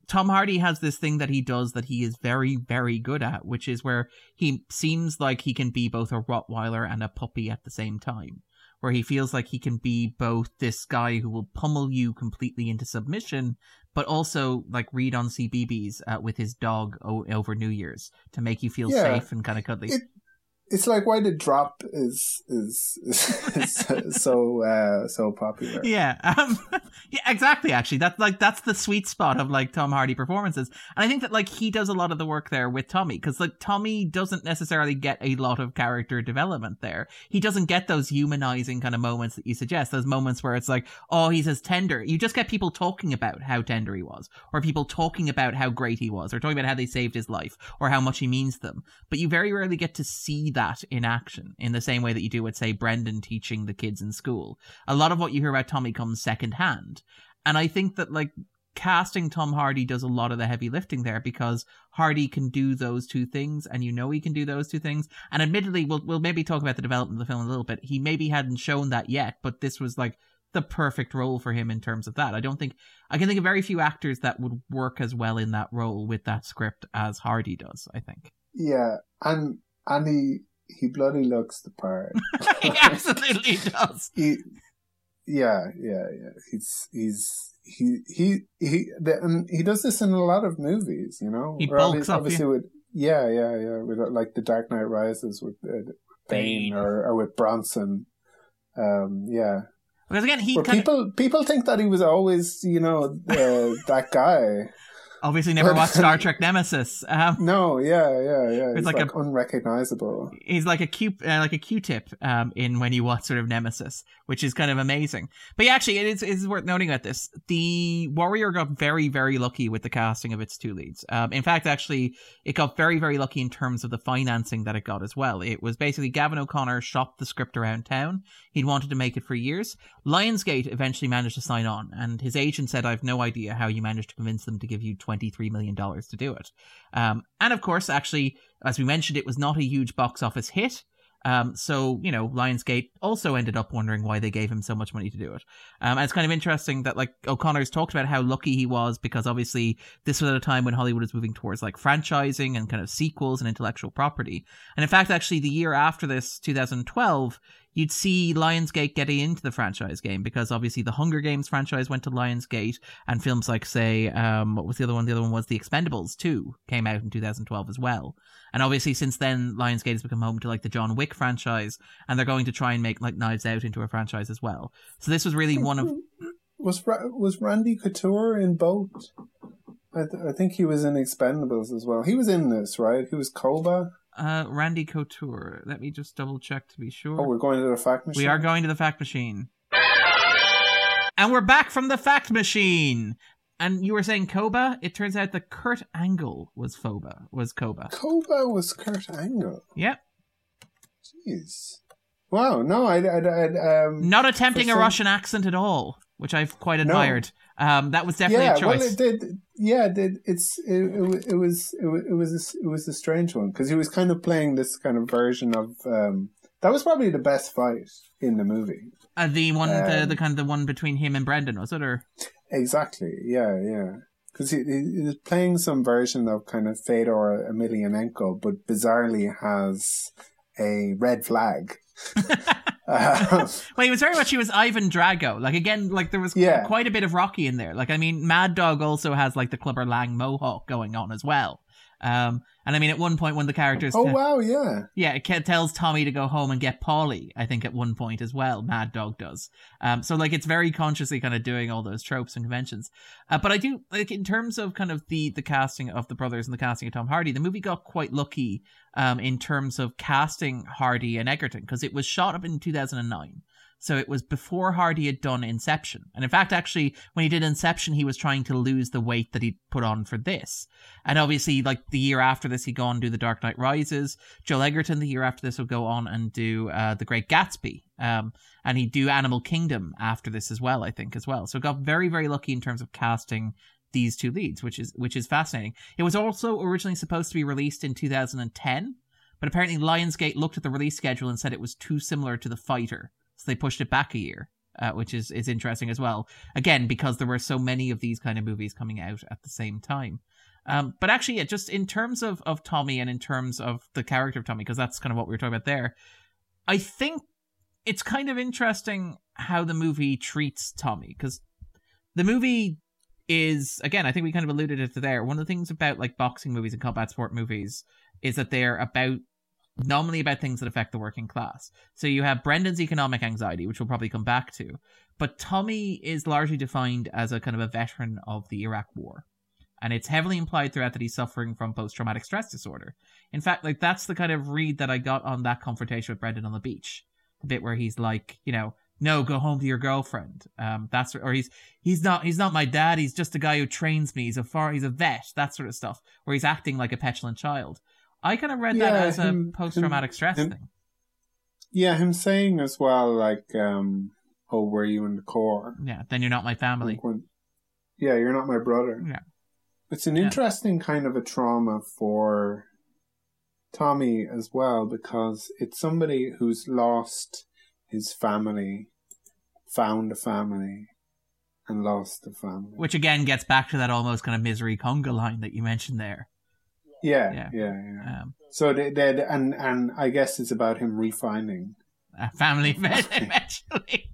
Tom Hardy has this thing that he does that he is very very good at, which is where he seems like he can be both a Rottweiler and a puppy at the same time. Where he feels like he can be both this guy who will pummel you completely into submission, but also like read on CBeebies uh, with his dog o- over New Year's to make you feel Yeah. safe and kind of cuddly. It- It's like why the drop is is, is, is so (laughs) uh, so popular. Yeah, um, (laughs) yeah, exactly. Actually, that's like that's the sweet spot of like Tom Hardy performances, and I think that like he does a lot of the work there with Tommy because like Tommy doesn't necessarily get a lot of character development there. He doesn't get those humanizing kind of moments that you suggest. Those moments where it's like, oh, he's as tender. You just get people talking about how tender he was, or people talking about how great he was, or talking about how they saved his life, or how much he means them. But you very rarely get to see that in action in the same way that you do with say Brendan teaching the kids in school a lot of what you hear about Tommy comes secondhand. And I think that like casting Tom Hardy does a lot of the heavy lifting there because Hardy can do those two things and you know he can do those two things. And admittedly we'll we'll maybe talk about the development of the film a little bit. He maybe hadn't shown that yet, but this was like the perfect role for him in terms of that. I don't think I can think of very few actors that would work as well in that role with that script as Hardy does. I think. Yeah, and and he he bloody looks the part. (laughs) he absolutely does. He, yeah, yeah, yeah. He's he's he he he and he does this in a lot of movies. You know, he bulks up. Obviously, yeah. with yeah, yeah, yeah. With like the Dark Knight Rises with uh, Bane, Bane. Or, or with Bronson. Um, yeah, because again, he people of... people think that he was always, you know, uh, that guy. (laughs) Obviously, never watched (laughs) Star Trek Nemesis. Um, no, yeah, yeah, yeah. He's, like, like a, unrecognizable. He's like a Q, uh, like a Q-tip um, in when you watch sort of Nemesis, which is kind of amazing. But yeah, actually, it is, it is worth noting about this. The Warrior got very, very lucky with the casting of its two leads. Um, in fact, actually, it got very, very lucky in terms of the financing that it got as well. It was basically Gavin O'Connor shopped the script around town. He'd wanted to make it for years. Lionsgate eventually managed to sign on, and his agent said, "I've no idea how you managed to convince them to give you twenty three million dollars to do it." Um, and of course, actually, as we mentioned, it was not a huge box office hit. Um, so, you know, Lionsgate also ended up wondering why they gave him so much money to do it. Um, and it's kind of interesting that, like, O'Connor's talked about how lucky he was because obviously this was at a time when Hollywood was moving towards, like, franchising and kind of sequels and intellectual property. And in fact, actually, the year after this, 2012, you'd see Lionsgate getting into the franchise game because obviously the Hunger Games franchise went to Lionsgate and films like say um what was the other one the other one was The Expendables 2 came out in 2012 as well. And obviously since then Lionsgate has become home to like the John Wick franchise and they're going to try and make like Knives Out into a franchise as well. So this was really one of (clears throat) was was Randy Couture in both? I, th- I think he was in Expendables as well. He was in this, right? He was Koba. Uh, Randy Couture. Let me just double check to be sure. Oh, we're going to the fact machine. We are going to the fact machine. And we're back from the fact machine. And you were saying Koba? It turns out that Kurt Angle was Foba, was Koba. Koba was Kurt Angle. Yep. Jeez. Wow. No, I, I, I um, not attempting some... a Russian accent at all, which I've quite admired. No. Um, that was definitely yeah, a choice. Well, it did. Yeah, it did. It's it, it, it was it, it was a, it was a strange one because he was kind of playing this kind of version of um, that was probably the best fight in the movie. Uh, the one, um, the, the kind of the one between him and Brendan, was it, or exactly? Yeah, yeah. Because he, he was playing some version of kind of Fedor Emelianenko, but bizarrely has a red flag. (laughs) um, (laughs) well, he was very much he was Ivan Drago. Like again, like there was yeah. quite a bit of Rocky in there. Like I mean, Mad Dog also has like the Clubber Lang mohawk going on as well. Um, and I mean, at one point, when the characters. Oh, wow, yeah. Yeah, it tells Tommy to go home and get Paulie, I think, at one point as well. Mad Dog does. Um, so, like, it's very consciously kind of doing all those tropes and conventions. Uh, but I do, like, in terms of kind of the, the casting of the brothers and the casting of Tom Hardy, the movie got quite lucky um, in terms of casting Hardy and Edgerton because it was shot up in 2009. So it was before Hardy had done Inception. And in fact, actually, when he did Inception, he was trying to lose the weight that he'd put on for this. And obviously, like the year after this, he'd go on and do The Dark Knight Rises. Joel Edgerton, the year after this, would go on and do uh, The Great Gatsby. Um, and he'd do Animal Kingdom after this as well, I think, as well. So got very, very lucky in terms of casting these two leads, which is which is fascinating. It was also originally supposed to be released in 2010, but apparently Lionsgate looked at the release schedule and said it was too similar to The Fighter so they pushed it back a year, uh, which is is interesting as well. Again, because there were so many of these kind of movies coming out at the same time. Um, but actually, yeah, just in terms of of Tommy and in terms of the character of Tommy, because that's kind of what we were talking about there. I think it's kind of interesting how the movie treats Tommy because the movie is again, I think we kind of alluded to there. One of the things about like boxing movies and combat sport movies is that they're about nominally about things that affect the working class. So you have Brendan's economic anxiety, which we'll probably come back to, but Tommy is largely defined as a kind of a veteran of the Iraq War. And it's heavily implied throughout that he's suffering from post traumatic stress disorder. In fact, like that's the kind of read that I got on that confrontation with Brendan on the beach. The bit where he's like, you know, no, go home to your girlfriend. Um, that's or he's he's not he's not my dad. He's just a guy who trains me. He's a far he's a vet. That sort of stuff. Where he's acting like a petulant child. I kind of read yeah, that as him, a post traumatic stress him, thing. Yeah, him saying as well, like, um, "Oh, were you in the Corps?" Yeah, then you're not my family. When, yeah, you're not my brother. Yeah, it's an yeah. interesting kind of a trauma for Tommy as well because it's somebody who's lost his family found a family and lost a family. Which again gets back to that almost kind of misery conga line that you mentioned there. Yeah, yeah, yeah. yeah. Um, so they, they, and and I guess it's about him refining a family (laughs) (laughs) eventually.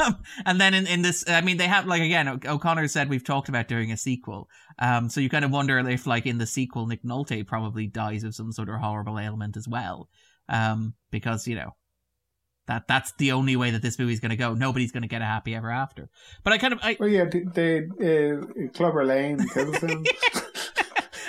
um, and then in, in this, I mean, they have like again, O'Connor said we've talked about doing a sequel. Um, so you kind of wonder if like in the sequel, Nick Nolte probably dies of some sort of horrible ailment as well, um, because you know that that's the only way that this movie's going to go. Nobody's going to get a happy ever after. But I kind of, I, well, yeah, they, uh, Clubber Lang kills him. (laughs)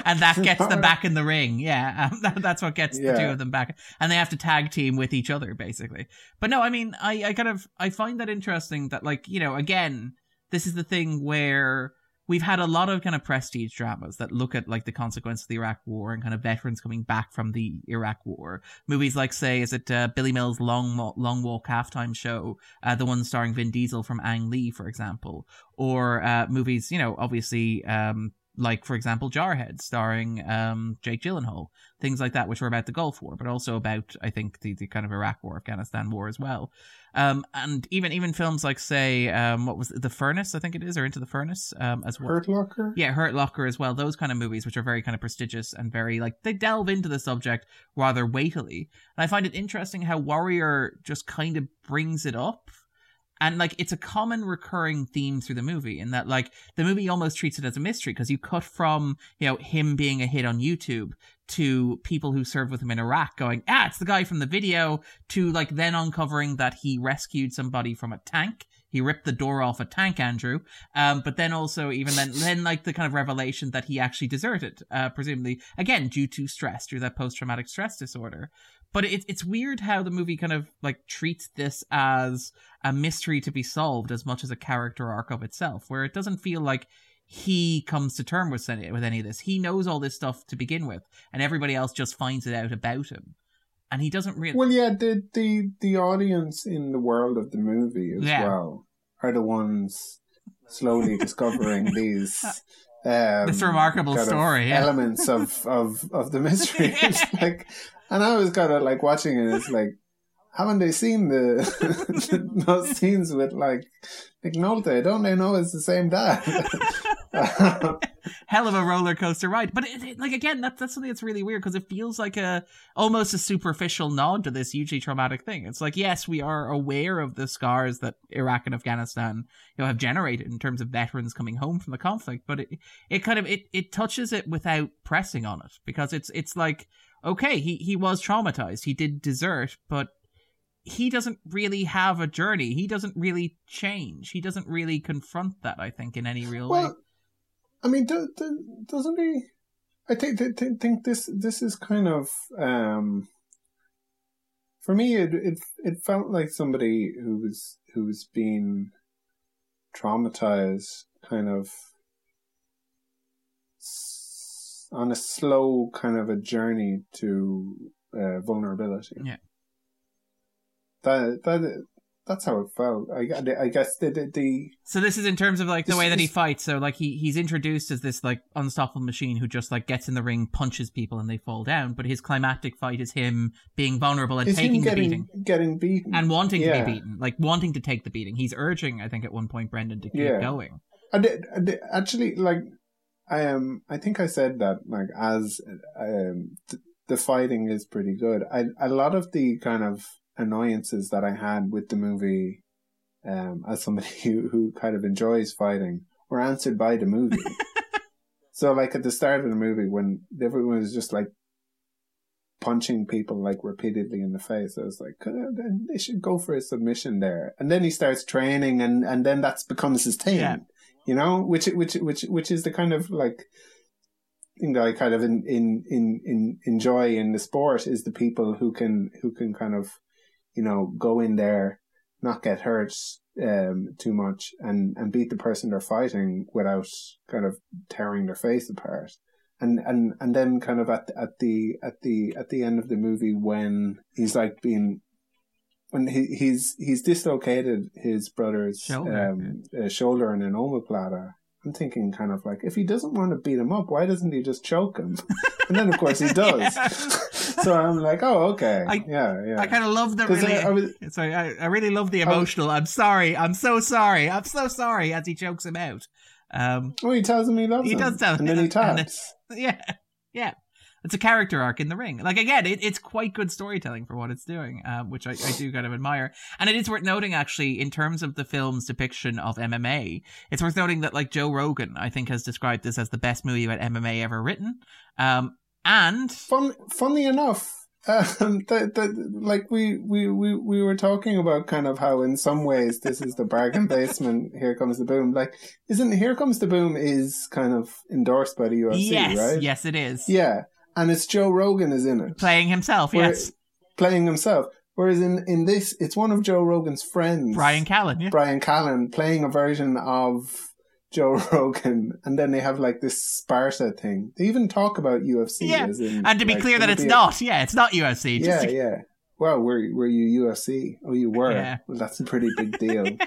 and that gets them back in the ring. Yeah, um, (laughs) that, that's what gets yeah. the two of them back, and they have to tag team with each other basically. But no, I mean, I, I kind of I find that interesting that like you know again, this is the thing where we've had a lot of kind of prestige dramas that look at like the consequences of the Iraq War and kind of veterans coming back from the Iraq War. Movies like, say, is it uh, Billy Mills' Long Long Walk halftime show, uh, the one starring Vin Diesel from Ang Lee, for example, or uh, movies, you know, obviously um, like for example Jarhead, starring um, Jake Gyllenhaal, things like that, which were about the Gulf War, but also about I think the, the kind of Iraq War, Afghanistan War as well, um, and even even films like say um, what was it, the Furnace, I think it is, or Into the Furnace um, as well. Hurt Locker, yeah, Hurt Locker as well. Those kind of movies, which are very kind of prestigious and very like they delve into the subject rather weightily, and I find it interesting how Warrior just kind of brings it up and like it's a common recurring theme through the movie in that like the movie almost treats it as a mystery because you cut from you know him being a hit on youtube to people who served with him in iraq going ah it's the guy from the video to like then uncovering that he rescued somebody from a tank he ripped the door off a tank, Andrew. Um, but then also even then, (laughs) then like the kind of revelation that he actually deserted, uh, presumably again due to stress, due to that post traumatic stress disorder. But it's it's weird how the movie kind of like treats this as a mystery to be solved as much as a character arc of itself, where it doesn't feel like he comes to terms with any, with any of this. He knows all this stuff to begin with, and everybody else just finds it out about him and he doesn't really. Well, yeah, the the the audience in the world of the movie as yeah. well are the ones slowly discovering (laughs) these. Um, this remarkable story, of yeah. elements of, of, of the mystery. (laughs) (laughs) like, and I was kind of like watching it. It's like, haven't they seen the those scenes with like Nick Nolte? Don't they know it's the same dad? (laughs) Hell of a roller coaster ride, but it, it, like again, that's that's something that's really weird because it feels like a almost a superficial nod to this hugely traumatic thing. It's like yes, we are aware of the scars that Iraq and Afghanistan you know have generated in terms of veterans coming home from the conflict, but it it kind of it it touches it without pressing on it because it's it's like okay, he he was traumatized, he did desert, but he doesn't really have a journey. He doesn't really change. He doesn't really confront that. I think in any real well, way. I mean, do, do, doesn't he? I think th- think this this is kind of um, for me. It it it felt like somebody who was who was being traumatized, kind of on a slow kind of a journey to uh, vulnerability. Yeah that that that's how it felt. I, I guess the, the, the so this is in terms of like the way that he fights. So like he he's introduced as this like unstoppable machine who just like gets in the ring, punches people, and they fall down. But his climactic fight is him being vulnerable and taking getting, the beating, getting beaten, and wanting yeah. to be beaten, like wanting to take the beating. He's urging, I think, at one point Brendan to keep yeah. going. I did, I did, actually like I um I think I said that like as um th- the fighting is pretty good. I a lot of the kind of annoyances that I had with the movie, um, as somebody (laughs) who, who kind of enjoys fighting, were answered by the movie. (laughs) so, like at the start of the movie, when everyone was just like punching people like repeatedly in the face, I was like, they should go for a submission there. And then he starts training, and and then that becomes his team. Yeah. You know, which which which which is the kind of like thing that I kind of in, in, in, in enjoy in the sport is the people who can who can kind of you know, go in there, not get hurt um, too much, and and beat the person they're fighting without kind of tearing their face apart. And and and then kind of at at the at the at the end of the movie when he's like being when he, he's he's dislocated his brother's shoulder, um, uh, shoulder in an omoplata, I'm thinking kind of like, if he doesn't want to beat him up, why doesn't he just choke him? and then of course he (laughs) does. Yeah. so I'm like, oh, okay, I- yeah, yeah. I kind of love the really. I- I was- sorry, I, I really love the emotional. I'm sorry. I'm so sorry. I'm so sorry. As he chokes him out. Um, oh, he tells him he loves He him. does tell him, (laughs) and then he and then- yeah, yeah. It's a character arc in the ring. Like again, it, it's quite good storytelling for what it's doing, uh, which I, I do kind of admire. And it is worth noting, actually, in terms of the film's depiction of MMA, it's worth noting that like Joe Rogan, I think, has described this as the best movie about MMA ever written. Um, and Fun, funny enough, (laughs) um, the, the, like we, we, we, we were talking about kind of how in some ways this is the bargain basement. (laughs) Here comes the boom. Like, isn't Here Comes the Boom is kind of endorsed by the UFC, yes, right? yes, it is Yeah, and it's Joe Rogan is in it, playing himself. Where- yes, playing himself. Whereas in in this, it's one of Joe Rogan's friends, Brian Callen. Yeah. Brian Callen, playing a version of Joe (laughs) Rogan, and then they have like this Sparta thing. They even talk about UFC. Yeah, as in, And to be like, clear, that it's be a- not. Yeah, it's not UFC. Just yeah, to- yeah. Well, were were you UFC? Oh, you were. Yeah. Well, that's a pretty big deal. (laughs)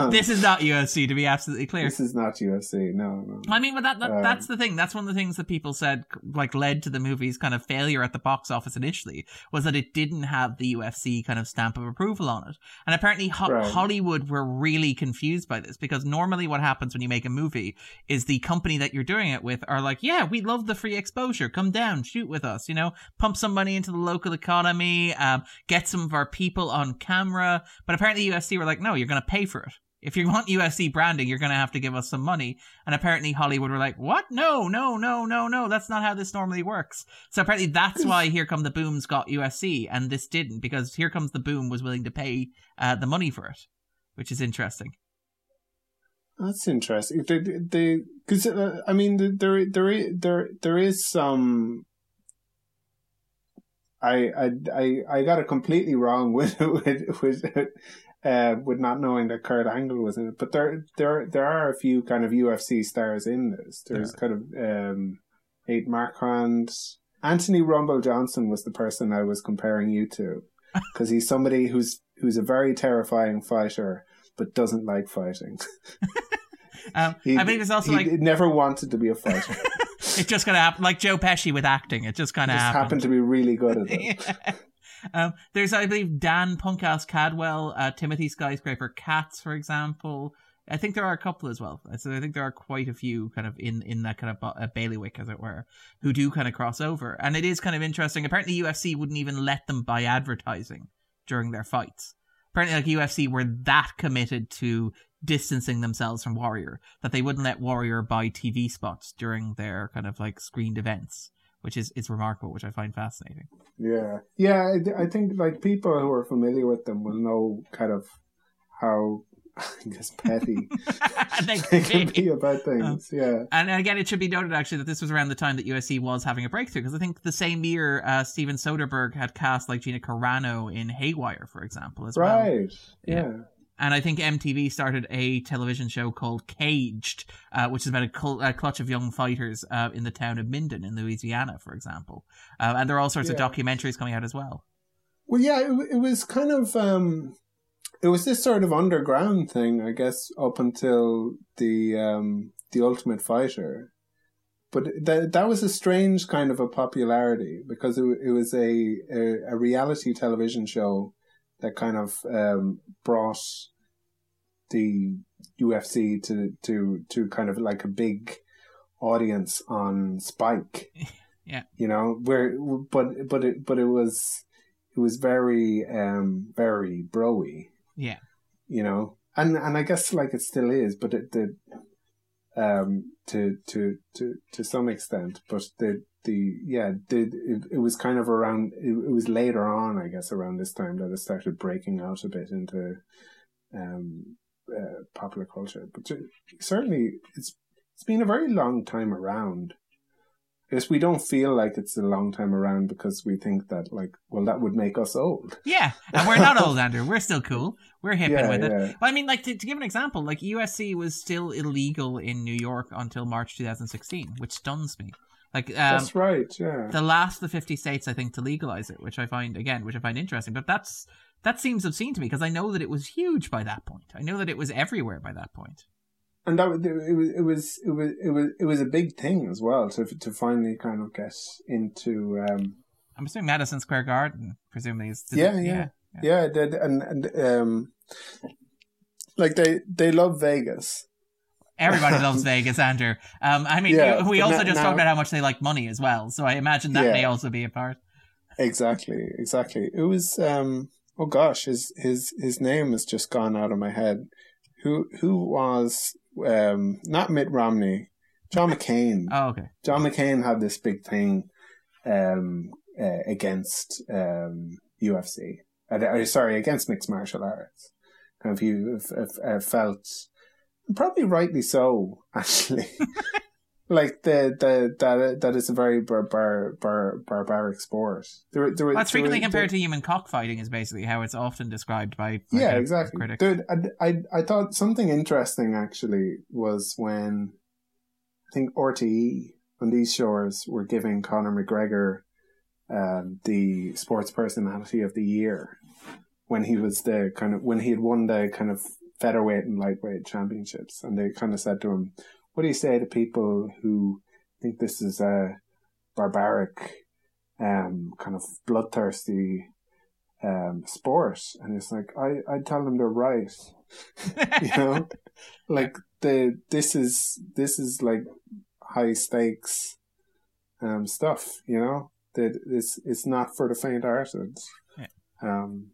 Um, this is not UFC. To be absolutely clear. this is not UFC. No, no. I mean, but that, that Um, that's the thing. That's one of the things that people said like led to the movie's kind of failure at the box office initially was that it didn't have the UFC kind of stamp of approval on it. And apparently Ho- Right. Hollywood were really confused by this because normally what happens when you make a movie is the company that you're doing it with are like, "Yeah, we love the free exposure. Come down, shoot with us, you know, pump some money into the local economy, um, get some of our people on camera." But apparently UFC were like, "No, you're going to pay for it." If you want UFC branding, you're going to have to give us some money. And apparently Hollywood were like, what? No, no, no, no, no. That's not how this normally works. So apparently that's why Here Come the Booms got UFC and this didn't because Here Comes the Boom was willing to pay uh, the money for it, which is interesting. That's interesting. They, they, because uh, I mean, there, there, there, there is some. I, I, I, I got it completely wrong (laughs) with with with, uh, with not knowing that Kurt Angle was in it. But there, there, there are a few kind of UFC stars in this. There's kind of um, Nate Marquardt. Anthony Rumble Johnson was the person I was comparing you to, (laughs) because he's somebody who's who's a very terrifying fighter but doesn't like fighting. (laughs) Um, He, I believe it's also he like, never wanted to be a fighter. It just kind of happened, like Joe Pesci with acting. It just kind of happened. happened to be really good at (laughs) it. Yeah. Um, there's, I believe, Dan Punkaus Cadwell, uh, Timothy Skyscraper Cats, for example. I think there are a couple as well. So I think there are quite a few kind of in, in that kind of uh, bailiwick, as it were, who do kind of cross over. And it is kind of interesting. Apparently, UFC wouldn't even let them buy advertising during their fights. Apparently, like UFC were that committed to distancing themselves from Warrior that they wouldn't let Warrior buy TV spots during their kind of like screened events, which is, is remarkable, which I find fascinating. Yeah, yeah. I, I think like people who are familiar with them will know kind of how (laughs) I guess petty (laughs) They they can be. about things. yeah, And again, it should be noted actually that this was around the time that UFC was having a breakthrough because I think the same year uh, Steven Soderbergh had cast like Gina Carano in Haywire, for example, as well. right. Yeah. And I think MTV started a television show called Caged, uh, which is about a, cul- a clutch of young fighters uh, in the town of Minden in Louisiana, for example. Uh, and there are all sorts Yeah. of documentaries coming out as well. Well, yeah. It, it was kind of um, it was this sort of underground thing, I guess, up until the um, the Ultimate Fighter. But that that was a strange kind of a popularity because it it was a a, a reality television show that kind of um, brought the UFC to to to kind of like a big audience on Spike. (laughs) Yeah. You know, where but but it but it was it was very um very broy, Yeah. you know. And and I guess like it still is, but it the um to to to to some extent, but the the yeah the it, it was kind of around it, it was later on I guess around this time that it started breaking out a bit into um uh, popular culture but cer- certainly it's it's been a very long time around guess we don't feel like it's a long time around because we think that like well that would make us old Yeah. And we're not old, Andrew. We're still cool. We're hipping yeah with it. yeah Well, I mean, like to, to give an example, like UFC was still illegal in New York until March 2016, which stuns me. Like um, that's right yeah the last of the 50 states, I think, to legalize it, which I find again, which I find interesting. But that's that seems obscene to me because I know that it was huge by that point. I know that it was everywhere by that point. and that it was it was it was it was it was a big thing as well to to finally kind of get into um I'm assuming Madison Square Garden, presumably is. Yeah, yeah. yeah, it did and and um like they they love Vegas. Everybody loves (laughs) Vegas, Andrew. Um, I mean, Yeah, we also now- just now- talked about how much they like money as well. So I imagine that Yeah. may also be a part. Exactly, exactly. It was um oh gosh, his his his name has just gone out of my head. Who who was um not Mitt Romney, John McCain. Oh, okay. John McCain had this big thing um uh, against um UFC. Uh, sorry, against mixed martial arts. Kind of you felt probably rightly so (laughs) actually. like the the that that is a very bar, bar, bar, barbaric sport. There, there, Well, there- frequently there- compared to human cockfighting, is basically how it's often described by yeah, exactly. critics. Dude, I, I I thought something interesting actually was when I think RTE on these shores were giving Conor McGregor um, the sports personality of the year when he was the kind of when he had won the kind of featherweight and lightweight championships, and they kind of said to him, "What do you say to people who think this is a barbaric, um, kind of bloodthirsty?" um, sport, and it's like I I tell them they're right, (laughs) you know, like the this is this is like high stakes um stuff, you know, that it's it's not for the faint-hearted. Yeah. Um,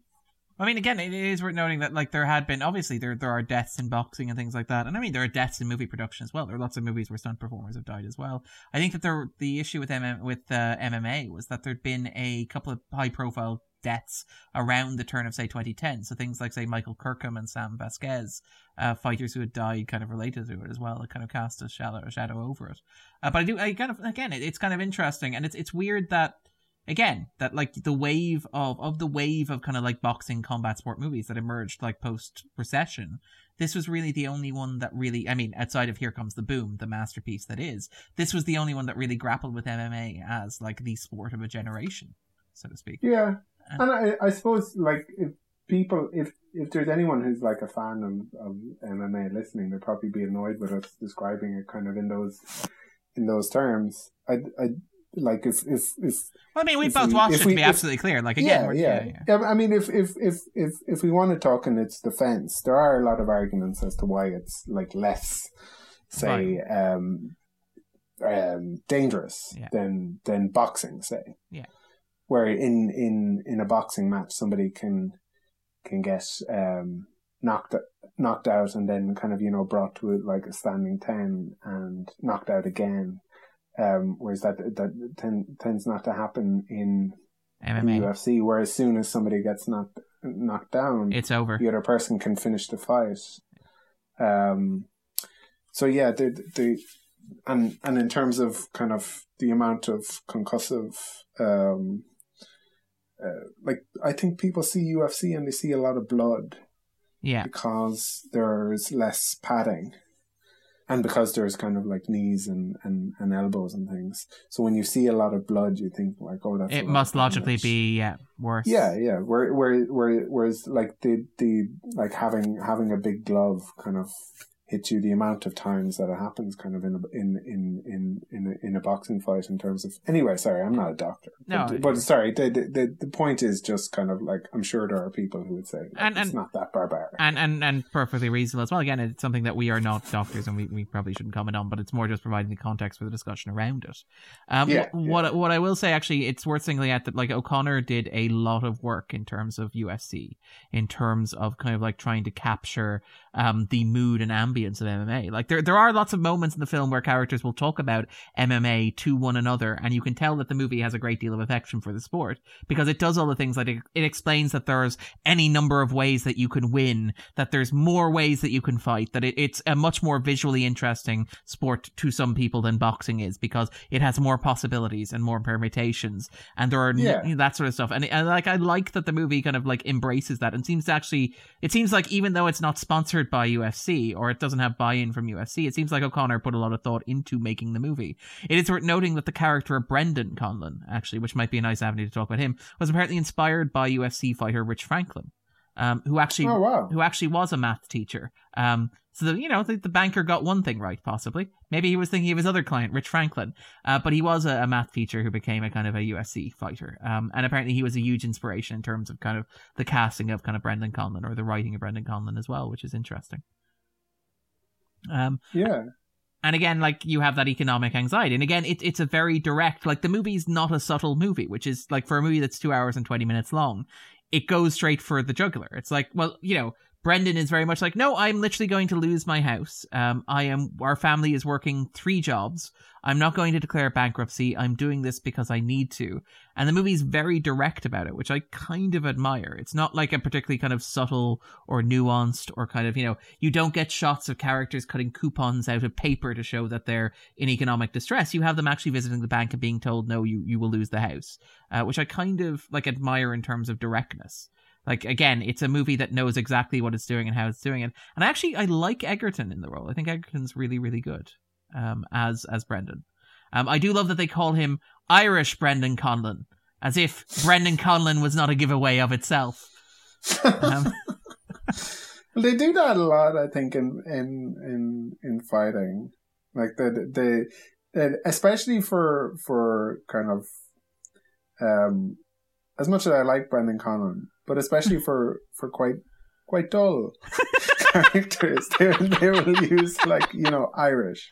I mean, again, it is worth noting that like there had been obviously there there are deaths in boxing and things like that, and I mean there are deaths in movie production as well. There are lots of movies where stunt performers have died as well. I think that there the issue with MM, with uh, MMA was that there'd been a couple of high profile deaths around the turn of say 2010. So things like say Michael Kirkham and Sam Vasquez, uh, fighters who had died, kind of related to it as well. It kind of cast a shadow a shadow over it. Uh, but I do I kind of again it, it's kind of interesting, and it's it's weird that again that like the wave of of the wave of kind of like boxing combat sport movies that emerged like post recession this was really the only one that really i mean outside of here comes the boom the masterpiece that is this was the only one that really grappled with mma as like the sport of a generation so to speak yeah, uh, and I I suppose like if people if if there's anyone who's like a fan of, of MMA listening, they'd probably be annoyed with us describing it kind of in those in those terms. I I like if if if well, i mean we both we- watched it to be if- absolutely clear like again yeah, yeah, yeah. I mean, if if if if if we want to talk in its defense, there are a lot of arguments as to why it's like less, say, um, um, dangerous Yeah. than than boxing, say. Yeah. Where in in in a boxing match, somebody can can get um knocked knocked out and then kind of you know brought to like a standing ten and knocked out again. Um, whereas that that ten, tends not to happen in mma UFC, where as soon as somebody gets knocked knocked down, it's over the other person can finish the fight. Um, so yeah, the the and and in terms of kind of the amount of concussive, um, uh, like I think people see UFC and they see a lot of blood yeah because there's less padding. And because there's kind of like knees and, and, and elbows and things. So when you see a lot of blood, you think like, oh, that's it must logically damage. be yeah worse Yeah, yeah. Where, where, where, whereas like the, the, like having, having a big glove kind of hit you the amount of times that it happens kind of in a, in, in, in, in a, in a boxing fight in terms of, anyway, sorry, I'm not a doctor. No, But, but sorry, the, the, the, point is just kind of like, I'm sure there are people who would say like, And- it's not that barbaric. and and and perfectly reasonable as well. Again, it's something that we are not doctors, and we, we probably shouldn't comment on, but it's more just providing the context for the discussion around it. Um, Yeah, wh- what what I will say actually, it's worth singling out that like O'Connor did a lot of work in terms of UFC, in terms of kind of like trying to capture um the mood and ambience of MMA. Like there there are lots of moments in the film where characters will talk about MMA to one another, and you can tell that the movie has a great deal of affection for the sport because it does all the things like it, it explains that there's any number of ways that you can win, that there's more ways that you can fight, that it, it's a much more visually interesting sport to some people than boxing is because it has more possibilities and more permutations, and there are n- that sort of stuff. And, and like I like that the movie kind of like embraces that and seems to actually, it seems like even though it's not sponsored by UFC or it doesn't have buy-in from UFC, it seems like O'Connor put a lot of thought into making the movie. It is worth noting that the character of Brendan Conlon, actually, which might be a nice avenue to talk about him, was apparently inspired by UFC fighter Rich Franklin, um, who actually oh, wow. who actually was a math teacher. Um, So the, you know the, the banker got one thing right, possibly. Maybe he was thinking of his other client, Rich Franklin. Uh, but he was a, a, math teacher who became a kind of a UFC fighter. Um, and apparently he was a huge inspiration in terms of kind of the casting of kind of Brendan Conlon or the writing of Brendan Conlon as well, which is interesting. Um, yeah. And again, like you have that economic anxiety. And again, it, it's a very direct, like the movie's not a subtle movie, which is like for a movie that's two hours and 20 minutes long, it goes straight for the jugular. It's like, well, you know, Brendan is very much like, no, I'm literally going to lose my house. Um, I am, our family is working three jobs. I'm not going to declare bankruptcy. I'm doing this because I need to. And the movie's very direct about it, which I kind of admire. It's not like a particularly kind of subtle or nuanced or kind of, you know, you don't get shots of characters cutting coupons out of paper to show that they're in economic distress. You have them actually visiting the bank and being told, no, you, you will lose the house, uh, which I kind of like admire in terms of directness. Like again, it's a movie that knows exactly what it's doing and how it's doing it. And actually, I like Edgerton in the role. I think Edgerton's really, really good um, as as Brendan. Um, I do love that they call him Irish Brendan Conlon, as if Brendan Conlon was not a giveaway of itself. Um, (laughs) well, they do that a lot, I think, in in in in fighting, like they they, especially for for kind of um as much as I like Brendan Conlon, but especially for for quite quite dull (laughs) characters, they, they will use like you know Irish.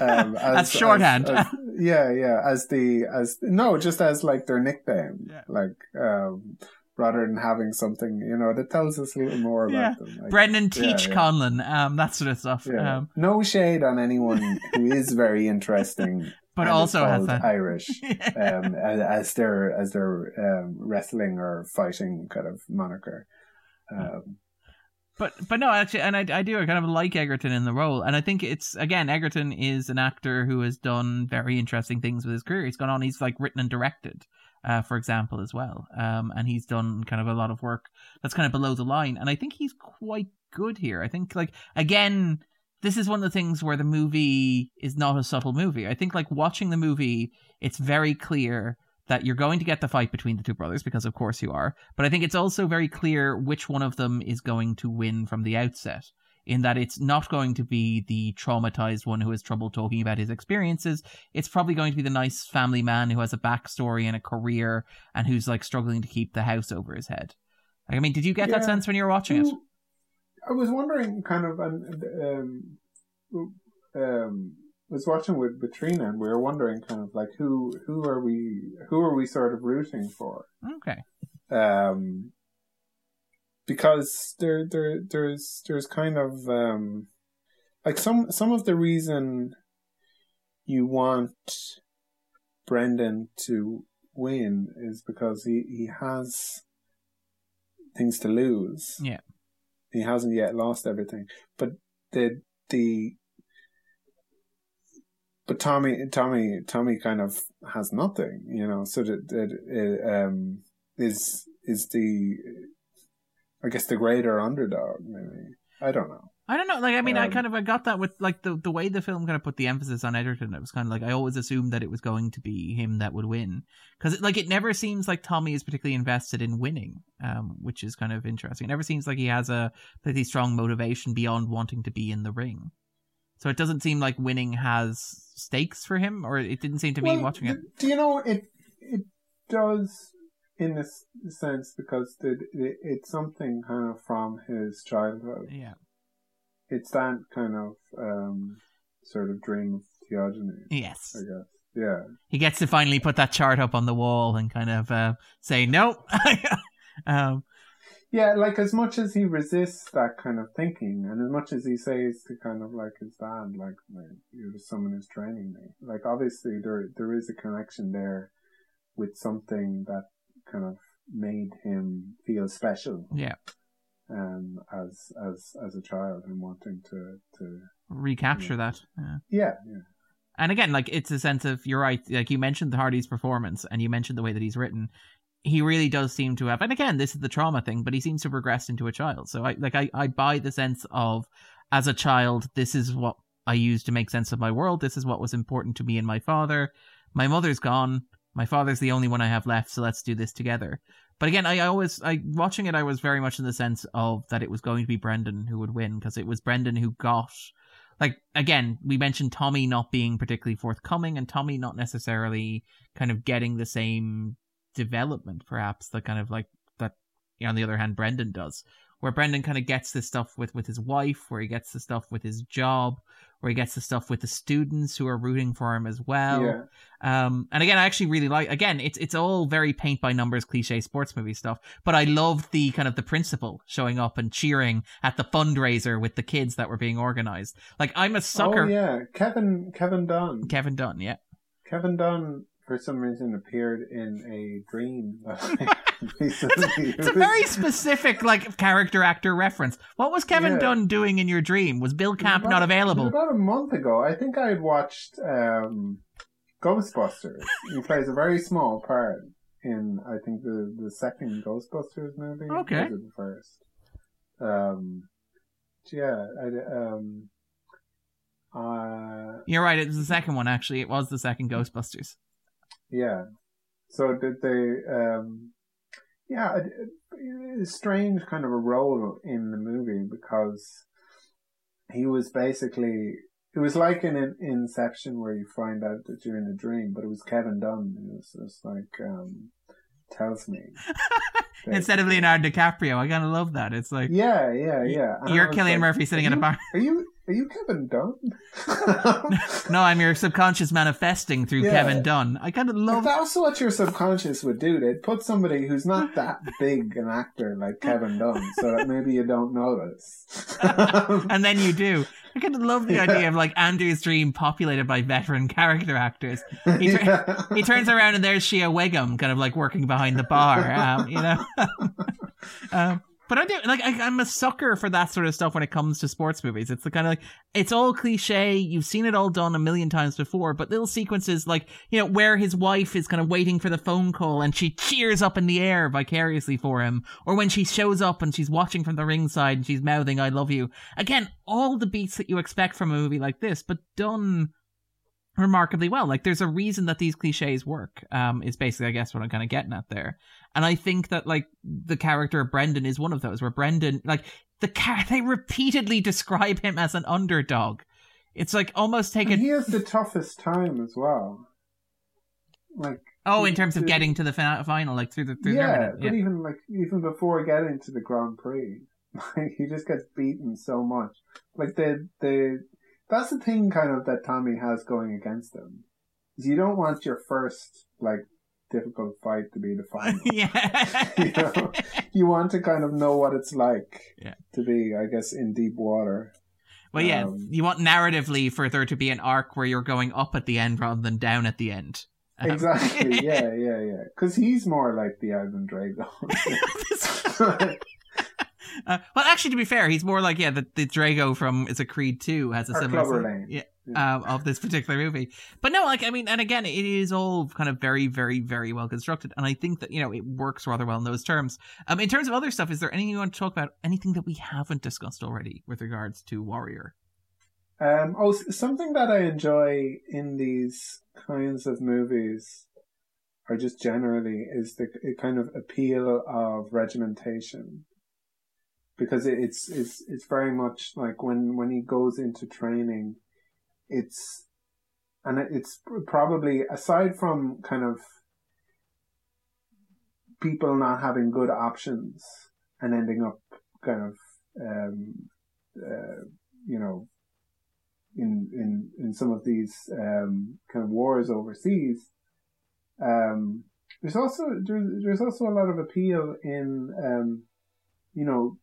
Um, (laughs) as, That's shorthand. As, as, yeah, yeah. As the as no, just as like their nickname, yeah. like um, rather than having something you know that tells us a little more about yeah. them. Like, Brendan Teach yeah, Conlon, um, that sort of stuff. Yeah. Um, no shade on anyone who is very interesting (laughs) but also has that Irish (laughs) um, as, as, their as their um, wrestling or fighting kind of moniker. Um, but but no, actually, and I I do I kind of like Edgerton in the role, and I think it's again Edgerton is an actor who has done very interesting things with his career. He's gone on, he's like written and directed. Uh, for example, as well. Um, and he's done kind of a lot of work that's kind of below the line. And I think he's quite good here. I think, like, again, this is one of the things where the movie is not a subtle movie. I think like watching the movie, it's very clear that you're going to get the fight between the two brothers because of course you are. But I think it's also very clear which one of them is going to win from the outset. In that it's not going to be the traumatized one who has trouble talking about his experiences. It's probably going to be the nice family man who has a backstory and a career and who's like struggling to keep the house over his head. I mean, did you get yeah. that sense when you were watching it? Mm, I was wondering, kind of, um, um, was watching with Katrina, and we were wondering, kind of, like who who are we who are we sort of rooting for? Okay. Um, because there there there's there's kind of um, like some some of the reason you want Brendan to win is because he he has things to lose. Yeah he hasn't yet lost everything. But the the but Tommy Tommy Tommy kind of has nothing, you know. So that that um is is the I guess the greater underdog. Maybe I don't know. I don't know. Like, I mean, um, I kind of I got that with like the the way the film kind of put the emphasis on Edgerton. It was kind of like I always assumed that it was going to be him that would win because like it never seems like Tommy is particularly invested in winning, um, which is kind of interesting. It never seems like he has a pretty strong motivation beyond wanting to be in the ring. So it doesn't seem like winning has stakes for him, or it didn't seem to well, me watching it. Do you know it? It does in this sense because it, it, it's something kind of from his childhood. Yeah it's that kind of um, sort of dream of theogony. Yes, I guess. Yeah, he gets to finally put that chart up on the wall and kind of uh, say no. (laughs) um, yeah, like as much as he resists that kind of thinking, and as much as he says to kind of like his dad, like, you're someone who's training me. Like obviously there there is a connection there with something that kind of made him feel special. Yeah um, as as as a child and wanting to to recapture you know, that. Yeah. yeah, yeah. And again, like it's a sense of you're right. Like you mentioned the Hardy's performance, and you mentioned the way that he's written. He really does seem to have, and again, this is the trauma thing, but he seems to have progressed into a child. So I like I I buy the sense of as a child, this is what I used to make sense of my world. This is what was important to me and my father. My mother's gone. My father's the only one I have left, so let's do this together. But again, I always, I watching it, I was very much in the sense of that it was going to be Brendan who would win because it was Brendan who got, like, again, we mentioned Tommy not being particularly forthcoming and Tommy not necessarily kind of getting the same development, perhaps, that kind of like that. You know, on the other hand, Brendan does, where Brendan kind of gets this stuff with with his wife, where he gets the stuff with his job, where he gets the stuff with the students who are rooting for him as well. Yeah. Um, and again, I actually really like. Again, it's it's all very paint by numbers, cliche sports movie stuff. But I loved the kind of the principal showing up and cheering at the fundraiser with the kids that were being organized. Like I'm a sucker. Oh yeah, Kevin Kevin Dunn. Kevin Dunn, yeah. Kevin Dunn for some reason appeared in a dream recently. (laughs) It's a very specific like character actor reference. What was Kevin Yeah. Dunn doing in your dream? Was Bill Camp About- not available? About a month ago, I think I had watched um, Ghostbusters. he plays a very small part in, I think, the, the second Ghostbusters movie. Okay. Or was it the first? Um, yeah, I, um, uh, You're right. It was the second one. Actually, it was the second Ghostbusters. Yeah. So did they? Um, yeah, it, strange kind of a role in the movie because he was basically. It was like in, in Inception where you find out that you're in a dream, but it was Kevin Dunn. It was just like um, tells me (laughs) Instead of Leonardo DiCaprio, I kind of love that. It's like Yeah, yeah, yeah. And you're Cillian like, Murphy sitting in a bar. Are you are you Kevin Dunn? (laughs) No, I'm your subconscious manifesting through Yeah. Kevin Dunn. I kind of love. that's what your subconscious would do, they'd put somebody who's not that big an actor like Kevin Dunn, so that maybe you don't notice. (laughs) and then you do. I kind of love the idea of like Andrew's dream populated by veteran character actors. He, tur- Yeah. he turns around and there's Shea Whigham, kind of like working behind the bar. Um, you know. (laughs) um, but I do like I, I'm a sucker for that sort of stuff when it comes to sports movies. It's the kind of like it's all cliche. You've seen it all done a million times before, but little sequences like you know where his wife is kind of waiting for the phone call and she cheers up in the air vicariously for him, or when she shows up and she's watching from the ringside and she's mouthing "I love you." Again, all the beats that you expect from a movie like this, but done remarkably well. Like there's a reason that these cliches work. Um, is basically I guess what I'm kind of getting at there. And I think that like the character of Brendan is one of those where Brendan like the car (laughs) they repeatedly describe him as an underdog. It's like almost taken he has the toughest time as well. Like oh in terms of getting to the final like through the through yeah, the but even like even before getting to the Grand Prix, (laughs) like he just gets beaten so much. Like the the that's the thing kind of that Tommy has going against him. Is you don't want your first like difficult fight to be the final. (laughs) yeah. (laughs) You know? you want to kind of know what it's like Yeah. to be, I guess, in deep water. Well, yeah, Um, you want narratively for there to be an arc where you're going up at the end rather than down at the end. Um, Exactly. (laughs) yeah, yeah, yeah. Because he's more like the Ivan Drago. Uh, well, actually, to be fair, he's more like yeah, the, the Drago from it's a Creed two has a Or similar sort- yeah, Yeah. um, of this particular movie. But no, like I mean, and again, it is all kind of very, very, very well constructed, and I think that you know it works rather well in those terms. Um, in terms of other stuff, is there anything you want to talk about? Anything that we haven't discussed already with regards to Warrior? Um, oh, something that I enjoy in these kinds of movies, or just generally, is the kind of appeal of regimentation. Because it's it's it's very much like when when he goes into training, it's and it's probably aside from kind of people not having good options and ending up kind of um, uh, you know in in in some of these um, kind of wars overseas. Um, there's also there's, there's also a lot of appeal in um, you know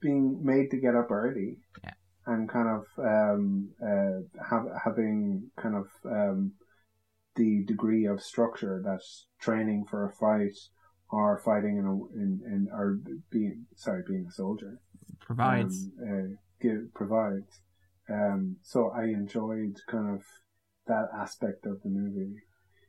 being made to get up early Yeah. and kind of um, uh, have, having kind of um, the degree of structure that training for a fight or fighting in a in, in or being sorry being a soldier Provides. um, uh, give, provides. Um, so I enjoyed kind of that aspect of the movie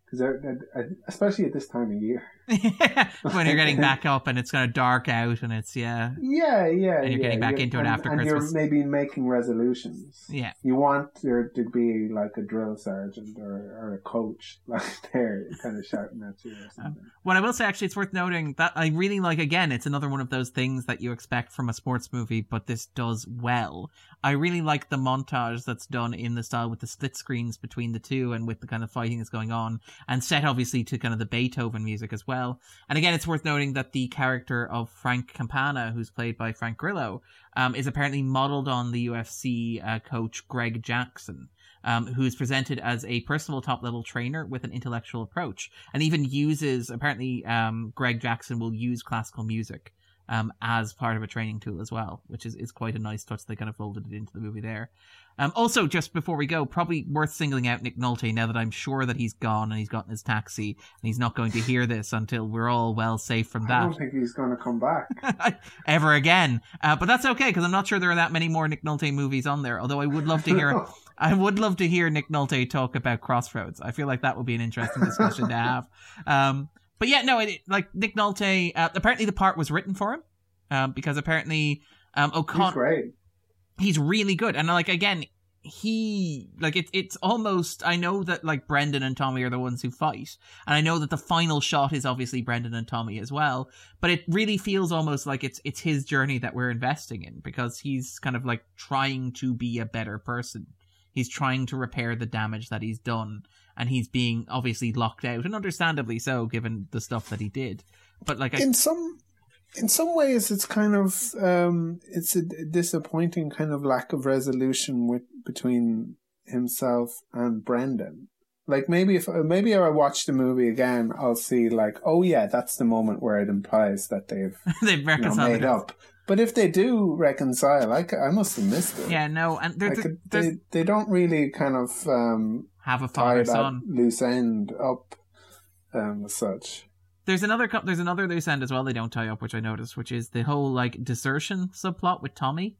because especially at this time of year, (laughs) when you're getting back up and it's kind of dark out and it's yeah, yeah, yeah, and you're yeah, getting back into it after and Christmas. You're maybe making resolutions. Yeah, You want there to be like a drill sergeant or, or a coach (laughs) like there, kind of shouting at you or um, something. what I will say actually, it's worth noting that I really like. Again, it's another one of those things that you expect from a sports movie, but this does well. I really like the montage that's done in the style with the split screens between the two and with the kind of fighting that's going on, and set obviously to kind of the Beethoven music as well. And again, it's worth noting that the character of Frank Campana, who's played by Frank Grillo, um, is apparently modeled on the UFC uh, coach Greg Jackson. Um, who is presented as a personal top level trainer with an intellectual approach and even uses apparently um, Greg Jackson will use classical music um, as part of a training tool as well, which is, is quite a nice touch. They kind of folded it into the movie there. Um, also, just before we go, probably worth singling out Nick Nolte now that I'm sure that he's gone and he's gotten his taxi and he's not going to hear this until we're all well safe from that. I don't think he's going to come back. (laughs) ever again. Uh, but that's okay because I'm not sure there are that many more Nick Nolte movies on there. Although I would love to hear, (laughs) I would love to hear Nick Nolte talk about Crossroads. I feel like that would be an interesting discussion to have. (laughs) Um, but yeah, no, it, like Nick Nolte. Uh, apparently, the part was written for him um, because apparently um, O'Connor great. He's really good. And like again he like it's it's almost i know that like brendan and tommy are the ones who fight. And i know that the final shot is obviously brendan and tommy as well. But it really feels almost like it's it's his journey that we're investing in because he's kind of like trying to be a better person. He's trying to repair the damage that he's done. And he's being obviously locked out and understandably so given the stuff that he did. But like I, in some in some ways it's kind of um it's a disappointing kind of lack of resolution with between himself and Brendan. Like maybe if maybe if I watch the movie again, I'll see like, oh yeah, that's the moment where it implies that they've (laughs) they've you know, reconciled made up. But if they do reconcile, i must have missed it. yeah no and Like, they they don't really kind of um, have a tie father that son loose end up um, as such. There's another co- there's another loose end as well they don't tie up, which I noticed, which is the whole like desertion subplot with Tommy,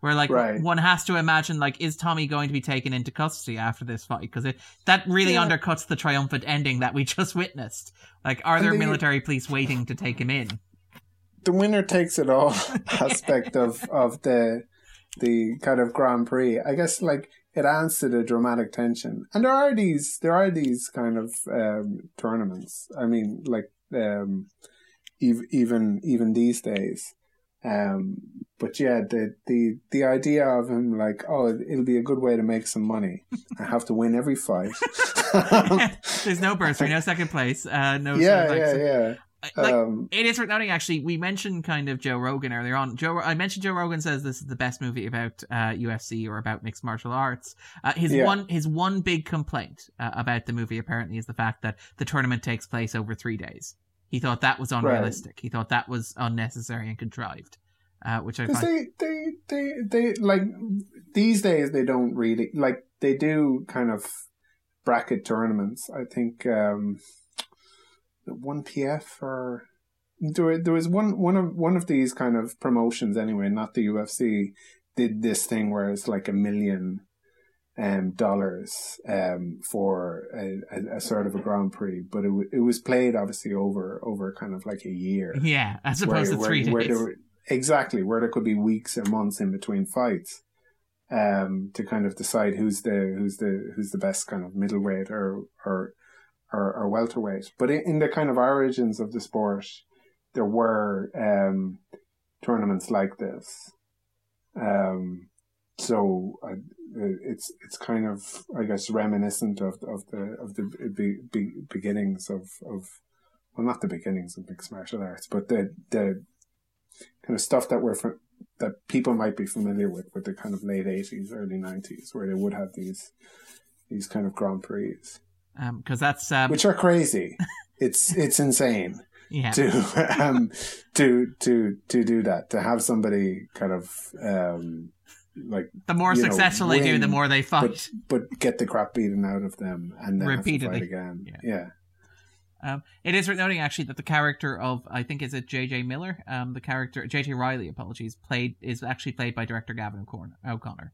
where like Right. one has to imagine like is Tommy going to be taken into custody after this fight because it that really Yeah. undercuts the triumphant ending that we (laughs) just witnessed. Like, are And there the- military police waiting to take him in? the winner takes it all (laughs) aspect of of the the kind of Grand Prix. I guess like it adds to the dramatic tension, and there are these there are these kind of um, tournaments. I mean, like um, ev- even even these days. Um, but yeah, the the the idea of him like, oh, it'll be a good way to make some money. I have to win every fight. (laughs) (laughs) There's no bursary, no second place, uh, no. yeah, sort of, like, yeah, so- yeah. Like, um, It is worth noting, actually. We mentioned kind of Joe Rogan earlier on. Joe, I mentioned Joe Rogan says this is the best movie about uh, UFC or about mixed martial arts. Uh, his Yeah. one, his one big complaint uh, about the movie apparently is the fact that the tournament takes place over three days. He thought that was unrealistic. He thought that was unnecessary and contrived, uh, which I find. they, they, they, they, like, these days they don't really, like, they do kind of bracket tournaments. I think, um, the 1PF or, there, there was one, one of, one of these kind of promotions anyway, not the UFC, did this thing where it's like a million, um, dollars, um, for a, a, a sort of a Grand Prix, but it, w- it was played obviously over, over kind of like a year yeah, as opposed to three where days. were- exactly where there could be weeks or months in between fights um to kind of decide who's the who's the who's the best kind of middleweight or or or, or welterweight but in, in the kind of origins of the sport there were um tournaments like this. Um so uh, it's it's kind of I guess reminiscent of of the of the be, be, beginnings of of well not the beginnings of mixed martial arts but the the kind of stuff that we're fr- that people might be familiar with with the kind of late 80s early 90s where they would have these these kind of grand prix Because that's um, which are crazy it's (laughs) it's insane yeah. to um to to to do that to have somebody kind of um like The more you know, successful they do, the more they fight. but but get the crap beaten out of them and then have to Repeatedly. fight again Yeah. yeah Um, it is worth noting actually that the character of I think is it J.J. Miller, um, the character J.J. Riley, apologies, played is actually played by director Gavin O'Connor.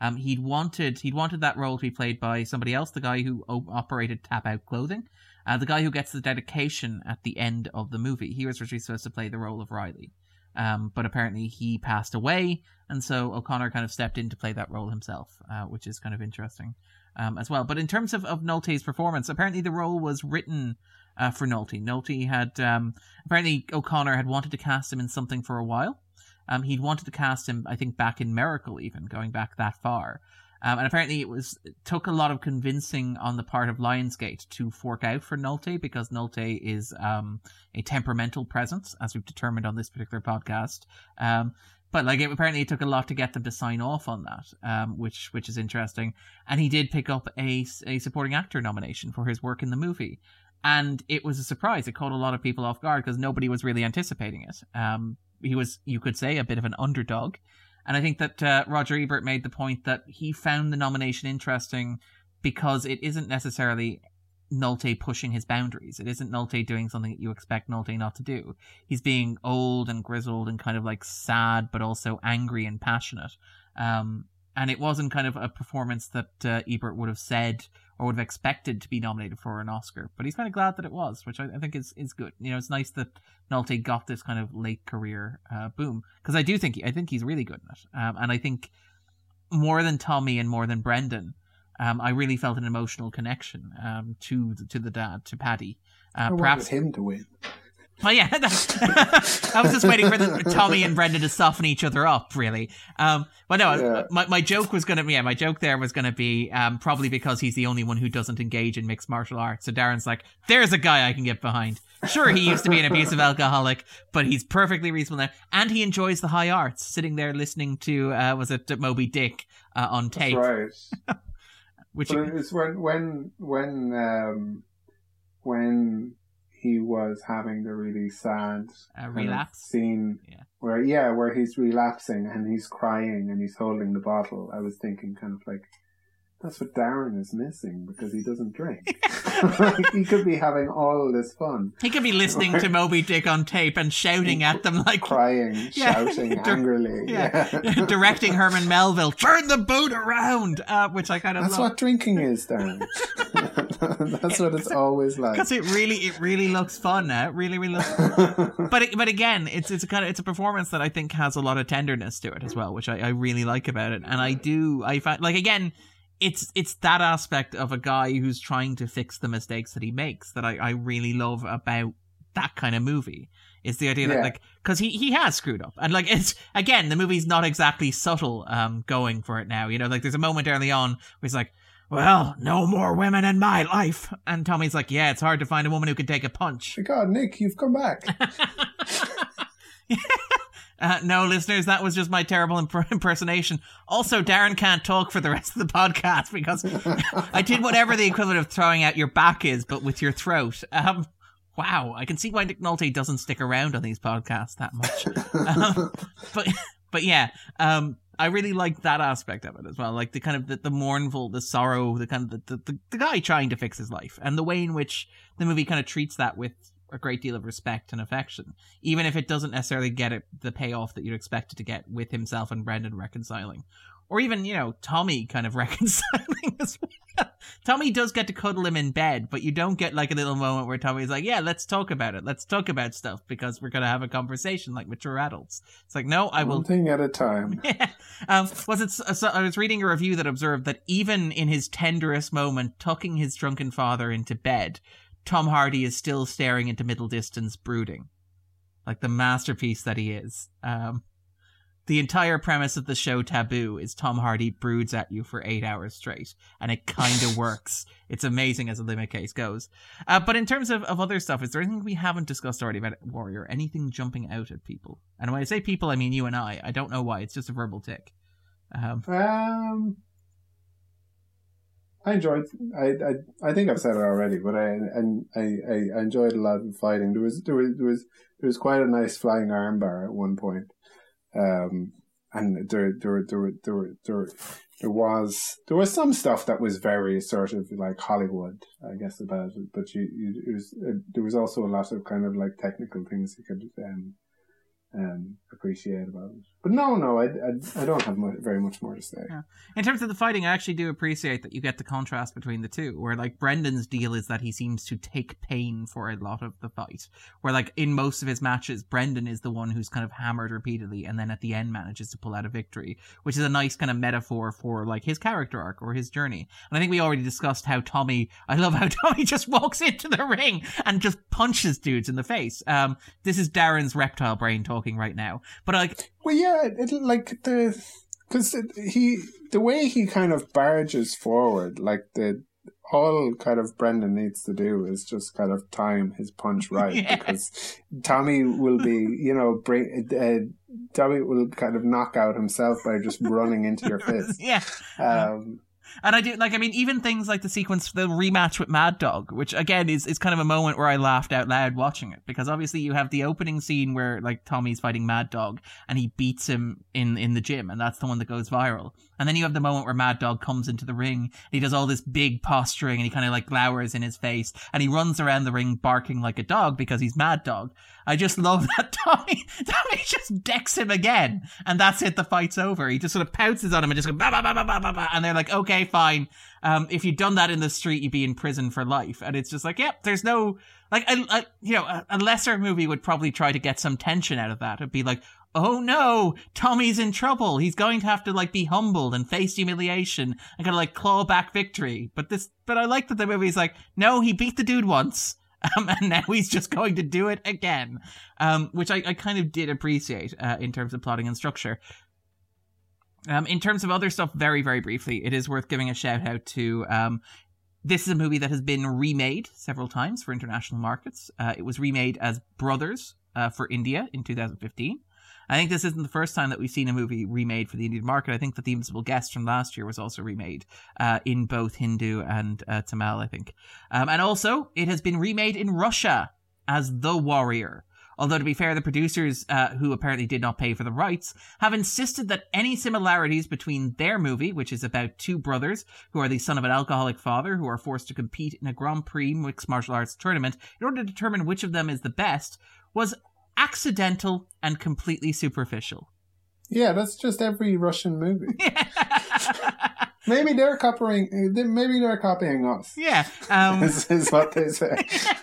Um, he'd wanted he'd wanted that role to be played by somebody else, the guy who o- operated Tap Out Clothing, uh, the guy who gets the dedication at the end of the movie. He was originally supposed to play the role of Riley, um, but apparently he passed away, and so O'Connor kind of stepped in to play that role himself, uh, which is kind of interesting um, as well. But in terms of, of Nolte's performance, apparently the role was written uh, for Nolte. Nolte had um, apparently O'Connor had wanted to cast him in something for a while. Um, he'd wanted to cast him, I think, back in Miracle, even going back that far. Um, and apparently, it was it took a lot of convincing on the part of Lionsgate to fork out for Nolte because Nolte is um, a temperamental presence, as we've determined on this particular podcast. Um, but like, it, apparently, it took a lot to get them to sign off on that, um, which which is interesting. And he did pick up a a supporting actor nomination for his work in the movie and it was a surprise. It caught a lot of people off guard because nobody was really anticipating it. He was, you could say, a bit of an underdog, and I think that uh, Roger Ebert made the point that he found the nomination interesting because it isn't necessarily Nolte pushing his boundaries. It isn't Nolte doing something that you expect Nolte not to do. He's being old and grizzled and kind of like sad, but also angry and passionate. Um, and it wasn't kind of a performance that uh, Ebert would have said or would have expected to be nominated for an Oscar. But he's kind of glad that it was, which I, I think is is good. You know, it's nice that Nolte got this kind of late career uh, boom because I do think I think he's really good in it, um, and I think more than Tommy and more than Brendan. Um, I really felt an emotional connection um, to the, to the dad to Paddy. Uh, perhaps him to win. Oh yeah, (laughs) I was just waiting for the, Tommy and Brendan to soften each other up, really. Um, but no, Yeah. my my joke was gonna yeah, my joke there was gonna be um, probably because he's the only one who doesn't engage in mixed martial arts. So Darren's like, there's a guy I can get behind. Sure, he used to be an abusive alcoholic, but he's perfectly reasonable now, and he enjoys the high arts. Sitting there listening to uh, was it Moby Dick uh, on That's tape, right. (laughs) which But it's when when when um, when he was having the really sad uh, relapse. scene Yeah. where yeah where he's relapsing and he's crying and he's holding the bottle. I was thinking kind of like that's what Darren is missing because he doesn't drink. like, (laughs) he could be having all this fun, He could be listening to Moby Dick on tape and shouting at them like crying, (laughs) Yeah. shouting (laughs) Dir- angrily. yeah, Yeah. directing Herman Melville, turn the boat around, uh, which I kind of That's love what drinking is, Darren. That's what it's always like. because it really, it really looks fun. Now, it really, really looks. But it, but again, it's it's a kind of it's a performance that I think has a lot of tenderness to it as well, which I, I really like about it. And I do I find like again, it's it's that aspect of a guy who's trying to fix the mistakes that he makes that I, I really love about that kind of movie. Is the idea that like because he he has screwed up. And like it's again the movie's not exactly subtle um going for it now you know? Like there's a moment early on where he's like well no more women in my life. And Tommy's like yeah it's hard to find a woman who can take a punch. God, Nick, you've come back. (laughs) (laughs) Uh, no, listeners, that was just my terrible imp- (laughs) impersonation. Also, Darren can't talk for the rest of the podcast because (laughs) I did whatever the equivalent of throwing out your back is, but with your throat. Um, wow, I can see why Nick Nolte doesn't stick around on these podcasts that much. (laughs) Um, but, but yeah, um, I really like that aspect of it as well, like the kind of the, the mournful, the sorrow, the kind of the, the, the guy trying to fix his life, and the way in which the movie kind of treats that with a great deal of respect and affection even if it doesn't necessarily get it, the payoff that you'd expect it to get with himself and Brendan reconciling. Or even, you know, Tommy kind of (laughs) reconciling as well. Tommy does get to cuddle him in bed, but you don't get like a little moment where Tommy's like, yeah, let's talk about it. Let's talk about stuff because we're going to have a conversation like mature adults. It's like, no, I will One thing at a time. (laughs) yeah. Um, was it? So I was reading a review that observed that even in his tenderest moment, tucking his drunken father into bed, Tom Hardy is still staring into middle distance, brooding, like the masterpiece that he is. Um, the entire premise of the show Taboo is Tom Hardy broods at you for eight hours straight, and it kind of (laughs) works. It's amazing as a limit case goes. Uh, but in terms of, of other stuff, is there anything we haven't discussed already about Warrior? Anything jumping out at people? And when I say people, I mean you and I. I don't know why. It's just a verbal tick. Um, Um, I enjoyed. I, I I think I've said it already, but I and I, I, enjoyed a lot of fighting. There was there was there was there was quite a nice flying armbar at one point. Um, and there there there there there there was there was some stuff that was very sort of like Hollywood, I guess, about it. But you, you it was uh, there was also a lot of kind of like technical things you could um um, appreciate about it. But no, no, I, I, I don't have much, very much more to say. Yeah. In terms of the fighting, I actually do appreciate that you get the contrast between the two, where like Brendan's deal is that he seems to take pain for a lot of the fight, where like in most of his matches, Brendan is the one who's kind of hammered repeatedly and then at the end manages to pull out a victory, which is a nice kind of metaphor for like his character arc or his journey. And I think we already discussed how Tommy, I love how (laughs) Tommy just walks into the ring and just punches dudes in the face. Um, this is Darren's reptile brain talking right now, but like, well, yeah, it, like the because he the way he kind of barges forward, like the all kind of Brendan needs to do is just kind of time his punch (laughs) right yeah. because Tommy will be, you know, bring uh, Tommy will kind of knock out himself by just running into your (laughs) fist. Yeah. Um, and I do like I mean even things like the sequence the rematch with Mad Dog, which again is is kind of a moment where I laughed out loud watching it because obviously you have the opening scene where like Tommy's fighting Mad Dog and he beats him in in the gym and that's the one that goes viral. And then you have the moment where Mad Dog comes into the ring and he does all this big posturing and he kind of like glowers in his face and he runs around the ring barking like a dog because he's Mad Dog. I just love (laughs) that Tommy Tommy just decks him again and that's it the fight's over. He just sort of pounces on him and just goes bah, bah, bah, bah, bah, bah, bah, and they're like okay fine. Um, if you'd done that in the street, you'd be in prison for life. And it's just like, yep, yeah, there's no, like, a, a, you know, a, a, lesser movie would probably try to get some tension out of that. It'd be like, oh no, Tommy's in trouble. He's going to have to like be humbled and face humiliation and kind of like claw back victory. But this, but I like that the movie's like, no, he beat the dude once. (laughs) Um, and now he's just going to do it again, um, which I, I kind of did appreciate uh, in terms of plotting and structure. Um, in terms of other stuff, very, very briefly, it is worth giving a shout out to. Um, this is a movie that has been remade several times for international markets. Uh, it was remade as Brothers uh, for India in 2015. I think this isn't the first time that we've seen a movie remade for the Indian market. I think that The Invisible Guest from last year was also remade uh, in both Hindu and uh, Tamil, I think. Um, and also, it has been remade in Russia as The Warrior. Although, to be fair, the producers, uh, who apparently did not pay for the rights, have insisted that any similarities between their movie, which is about two brothers who are the son of an alcoholic father who are forced to compete in a Grand Prix mixed martial arts tournament in order to determine which of them is the best, was accidental and completely superficial. Yeah, that's just every Russian movie. (laughs) maybe they're copying. Maybe they're copying us. Yeah, um, (laughs) is, is what they say.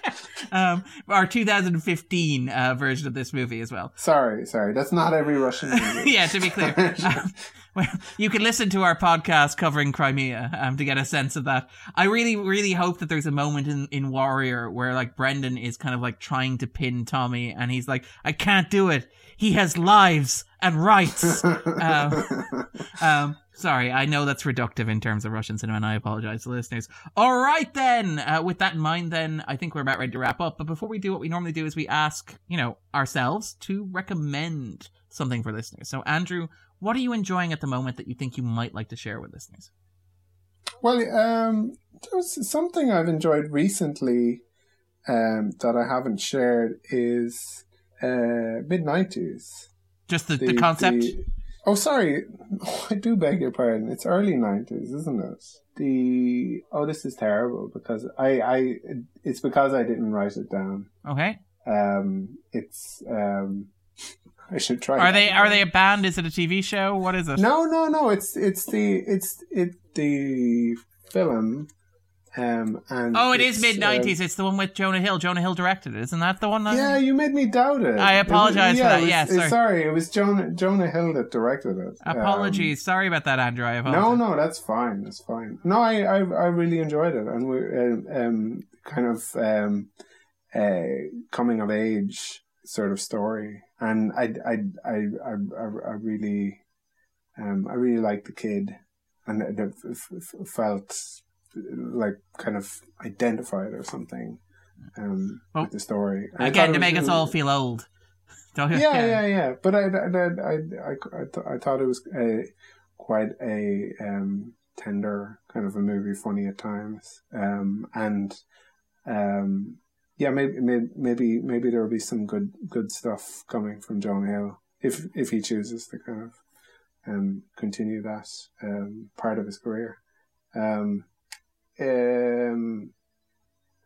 (laughs) um, our 2015 uh, version of this movie as well. Sorry, sorry, that's not every Russian movie. yeah, to be clear. Um, (laughs) you can listen to our podcast covering Crimea um, to get a sense of that. I really, really hope that there's a moment in, in Warrior where like Brendan is kind of like trying to pin Tommy and he's like, I can't do it. He has lives and rights. (laughs) um, um, Sorry, I know that's reductive in terms of Russian cinema, and I apologize to listeners. All right, then. Uh, with that in mind, then I think we're about ready to wrap up. But before we do, what we normally do is we ask, you know, ourselves to recommend something for listeners. So, Andrew, what are you enjoying at the moment that you think you might like to share with listeners? Well, um, there's something I've enjoyed recently um, that I haven't shared is uh, mid nineties. Just the, the, the concept. The, Oh, sorry. Oh, (laughs) I do beg your pardon. It's early nineties, isn't it? The oh, this is terrible because I I it's because I didn't write it down. Okay. Um, it's um, I should try. Are they are they a band? Is it a TV show? What is it? No, no, no. It's it's the it's it the film um, and oh, it is mid nineties. Uh, it's the one with Jonah Hill. Jonah Hill directed it, isn't that the one? That... Yeah, you made me doubt it. I apologize it, yeah, for that. Yes, yeah, sorry. sorry. it was Jonah Jonah Hill that directed it. Apologies, um, sorry about that, Andrew. I apologize. No, no, that's fine. That's fine. No, I I, I really enjoyed it, and we're um, um, kind of um, a coming of age sort of story, and I I I I, I really um I really liked the kid, and it, felt like kind of identified or something um, with the story. And again, to make us all feel old. (laughs) yeah, yeah, yeah. But I, I, I, I, I, th- I thought it was a, quite a um, tender kind of a movie, funny at times, um, and um, yeah, maybe, maybe, maybe there will be some good, good stuff coming from Jonah Hill if if he chooses to kind of um, continue that um, part of his career. Um, um,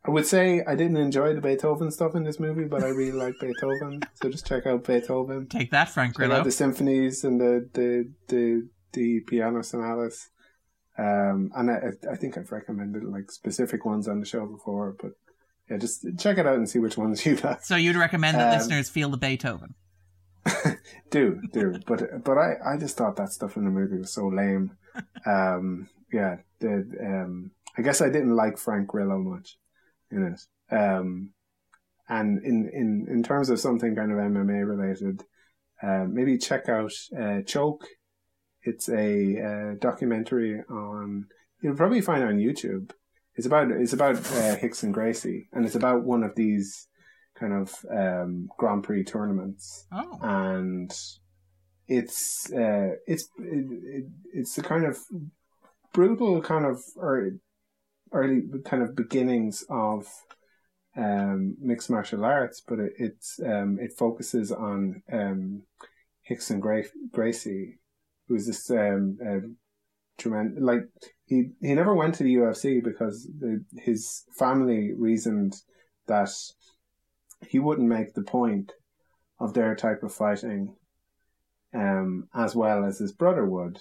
I would say I didn't enjoy the Beethoven stuff in this movie, but I really like Beethoven. So just check out Beethoven. Take that, Frank Grillo. the symphonies and the the the, the piano sonatas. Um, and I, I think I've recommended like specific ones on the show before, but yeah, just check it out and see which ones you like. So you'd recommend that Um, listeners feel the Beethoven? (laughs) do do, but but I I just thought that stuff in the movie was so lame. (laughs) Um, yeah, the um, I guess I didn't like Frank Grillo much in it. Um, and in in in terms of something kind of MMA related, uh, maybe check out uh, Choke. It's a uh, documentary on. You'll probably find it on YouTube. It's about it's about uh, Rickson Gracie, and it's about one of these kind of um, Grand Prix tournaments. Oh, and it's uh, it's it, it, it's the kind of brutal kind of early, early kind of beginnings of um, mixed martial arts, but it it's um, it focuses on um, and Gra- Gracie, who's this um, um, tremendous like he he never went to the UFC because his family reasoned that he wouldn't make the point of their type of fighting um, as well as his brother would.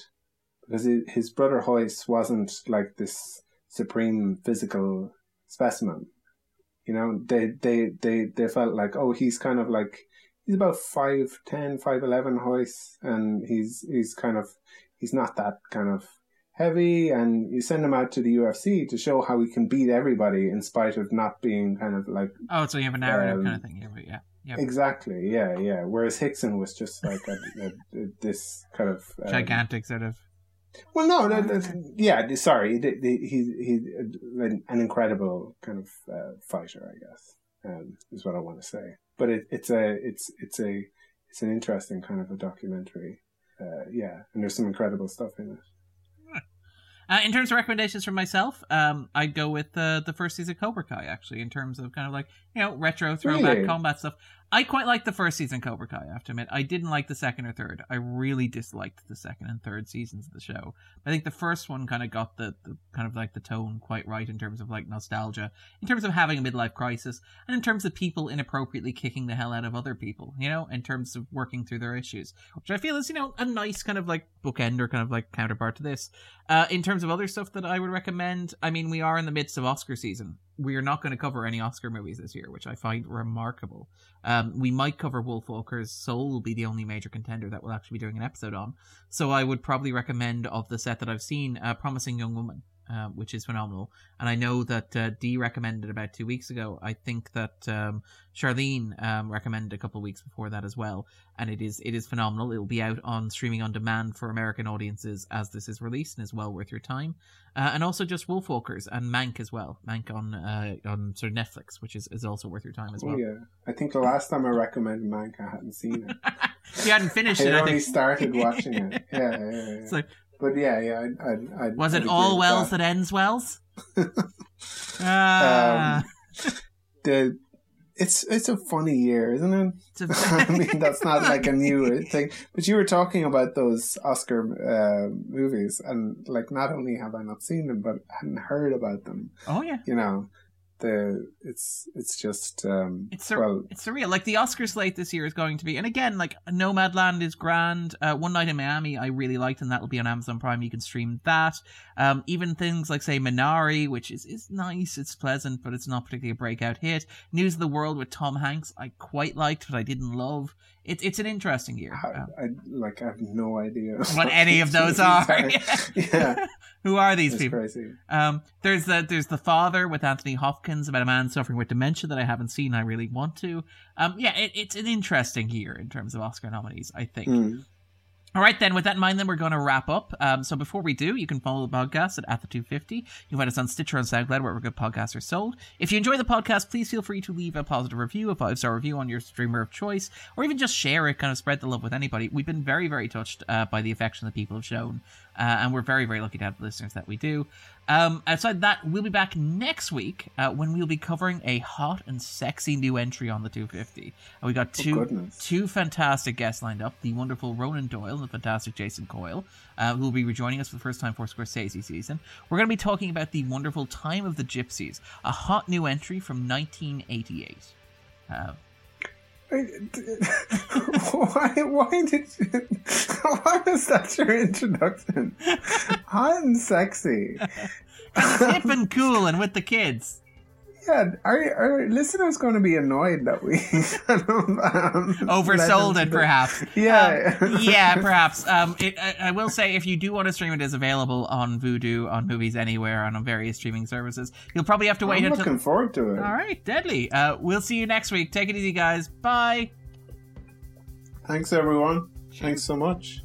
Because he, his brother Royce wasn't like this supreme physical specimen. You know, they, they, they, they felt like, oh, he's kind of like, he's about 5'10, 5'11 Royce, and he's, he's kind of, he's not that kind of heavy, and you send him out to the UFC to show how he can beat everybody in spite of not being kind of like oh, so you have a narrative um, kind of thing. Yeah, but yeah, yeah. Exactly. Yeah, yeah. Whereas Rickson was just like a, a, a, this kind of um, gigantic sort of. Well, no, no, no yeah. Sorry, he, he, he's an incredible kind of uh, fighter, I guess, um, is what I want to say. But it, it's a, it's, it's a, it's an interesting kind of a documentary. Uh, yeah, and there's some incredible stuff in it. Uh, in terms of recommendations from myself, um, I'd go with uh, the first season of Cobra Kai. Actually, in terms of kind of like you know retro throwback Really? combat stuff, I quite like the first season Cobra Kai. I have to admit, I didn't like the second or third. I really disliked the second and third seasons of the show. I think the first one kind of got the, the kind of like the tone quite right in terms of like nostalgia, in terms of having a midlife crisis, and in terms of people inappropriately kicking the hell out of other people. You know, in terms of working through their issues, which I feel is you know a nice kind of like bookend or kind of like counterpart to this. Uh, in terms of other stuff that I would recommend, I mean, we are in the midst of Oscar season. We are not going to cover any Oscar movies this year, which I find remarkable. Um, we might cover Wolfwalkers Soul, will be the only major contender that we'll actually be doing an episode on. So I would probably recommend of the set that I've seen, uh, Promising Young Woman, uh, which is phenomenal. And I know that uh, Dee recommended about two weeks ago. I think that um, Charlene um, recommended a couple of weeks before that as well, and it is it is phenomenal. It will be out on streaming on demand for American audiences as this is released, and is well worth your time. Uh, and also just Wolfwalkers and Mank as well, Mank on uh, on sort of Netflix, which is, is also worth your time as Oh well. yeah, I think the last time I recommended Mank, I hadn't seen it. (laughs) you hadn't finished I it, I only think. started (laughs) watching it. Yeah, yeah, yeah. It's like, But yeah, yeah. I, I, I, was it all wells that. that ends wells? (laughs) Ah, the it's it's a funny year, isn't it? it's a- (laughs) I mean, (laughs) that's not like a new thing. But you were talking about those Oscar uh, movies, and like, not only have I not seen them, but I hadn't heard about them. oh yeah. You know, the it's it's just um, It's sur- well, it's surreal. Like the Oscar slate this year is going to be, and again, like Nomadland is grand. Uh, One Night in Miami, I really liked, and that'll be on Amazon Prime. You can stream that. Um, even things like say Minari, which is is nice, it's pleasant, but it's not particularly a breakout hit. News of the World with Tom Hanks, I quite liked, but I didn't love. It's it's an interesting year. I, Um, I like I have no idea (laughs) (laughs) what any of those are? (laughs) yeah, Who are these it's people? crazy. Um, there's the there's the father with Anthony Hopkins about a man suffering with dementia that I haven't seen. I really want to. Um, yeah, it, it's an interesting year in terms of Oscar nominees. I think. Mm. All right, then. With that in mind, then we're going to wrap up. Um, so before we do, you can follow the podcast at, at the 250. You can find us on Stitcher and SoundCloud, wherever good podcasts are sold. If you enjoy the podcast, please feel free to leave a positive review, a five star review on your streamer of choice, or even just share it, kind of spread the love with anybody. We've been very, very touched uh, by the affection that people have shown uh, and we're very, very lucky to have the listeners that we do. Um, outside that, we'll be back next week uh, when we'll be covering a hot and sexy new entry on the 250. And we got two two fantastic guests lined up: the wonderful Ronan Doyle and the fantastic Jason Coyle, uh, who will be rejoining us for the first time for Scorsese season. We're going to be talking about the wonderful Time of the Gypsies, a hot new entry from 1988. Uh, why? Why did? You, why was that your introduction? Hot and sexy. hip and cool and with the kids. Yeah, our, our listeners going to be annoyed that we (laughs) kind of, um, oversold it, perhaps. (laughs) Yeah, um, yeah, perhaps. Um, it, I, I, will say, if you do want to stream it, is available on Vudu, on Movies Anywhere, on various streaming services. You'll probably have to wait I'm until. looking forward to it. All right, deadly. Uh, we'll see you next week. Take it easy, guys. Bye. Thanks, everyone. Thanks so much.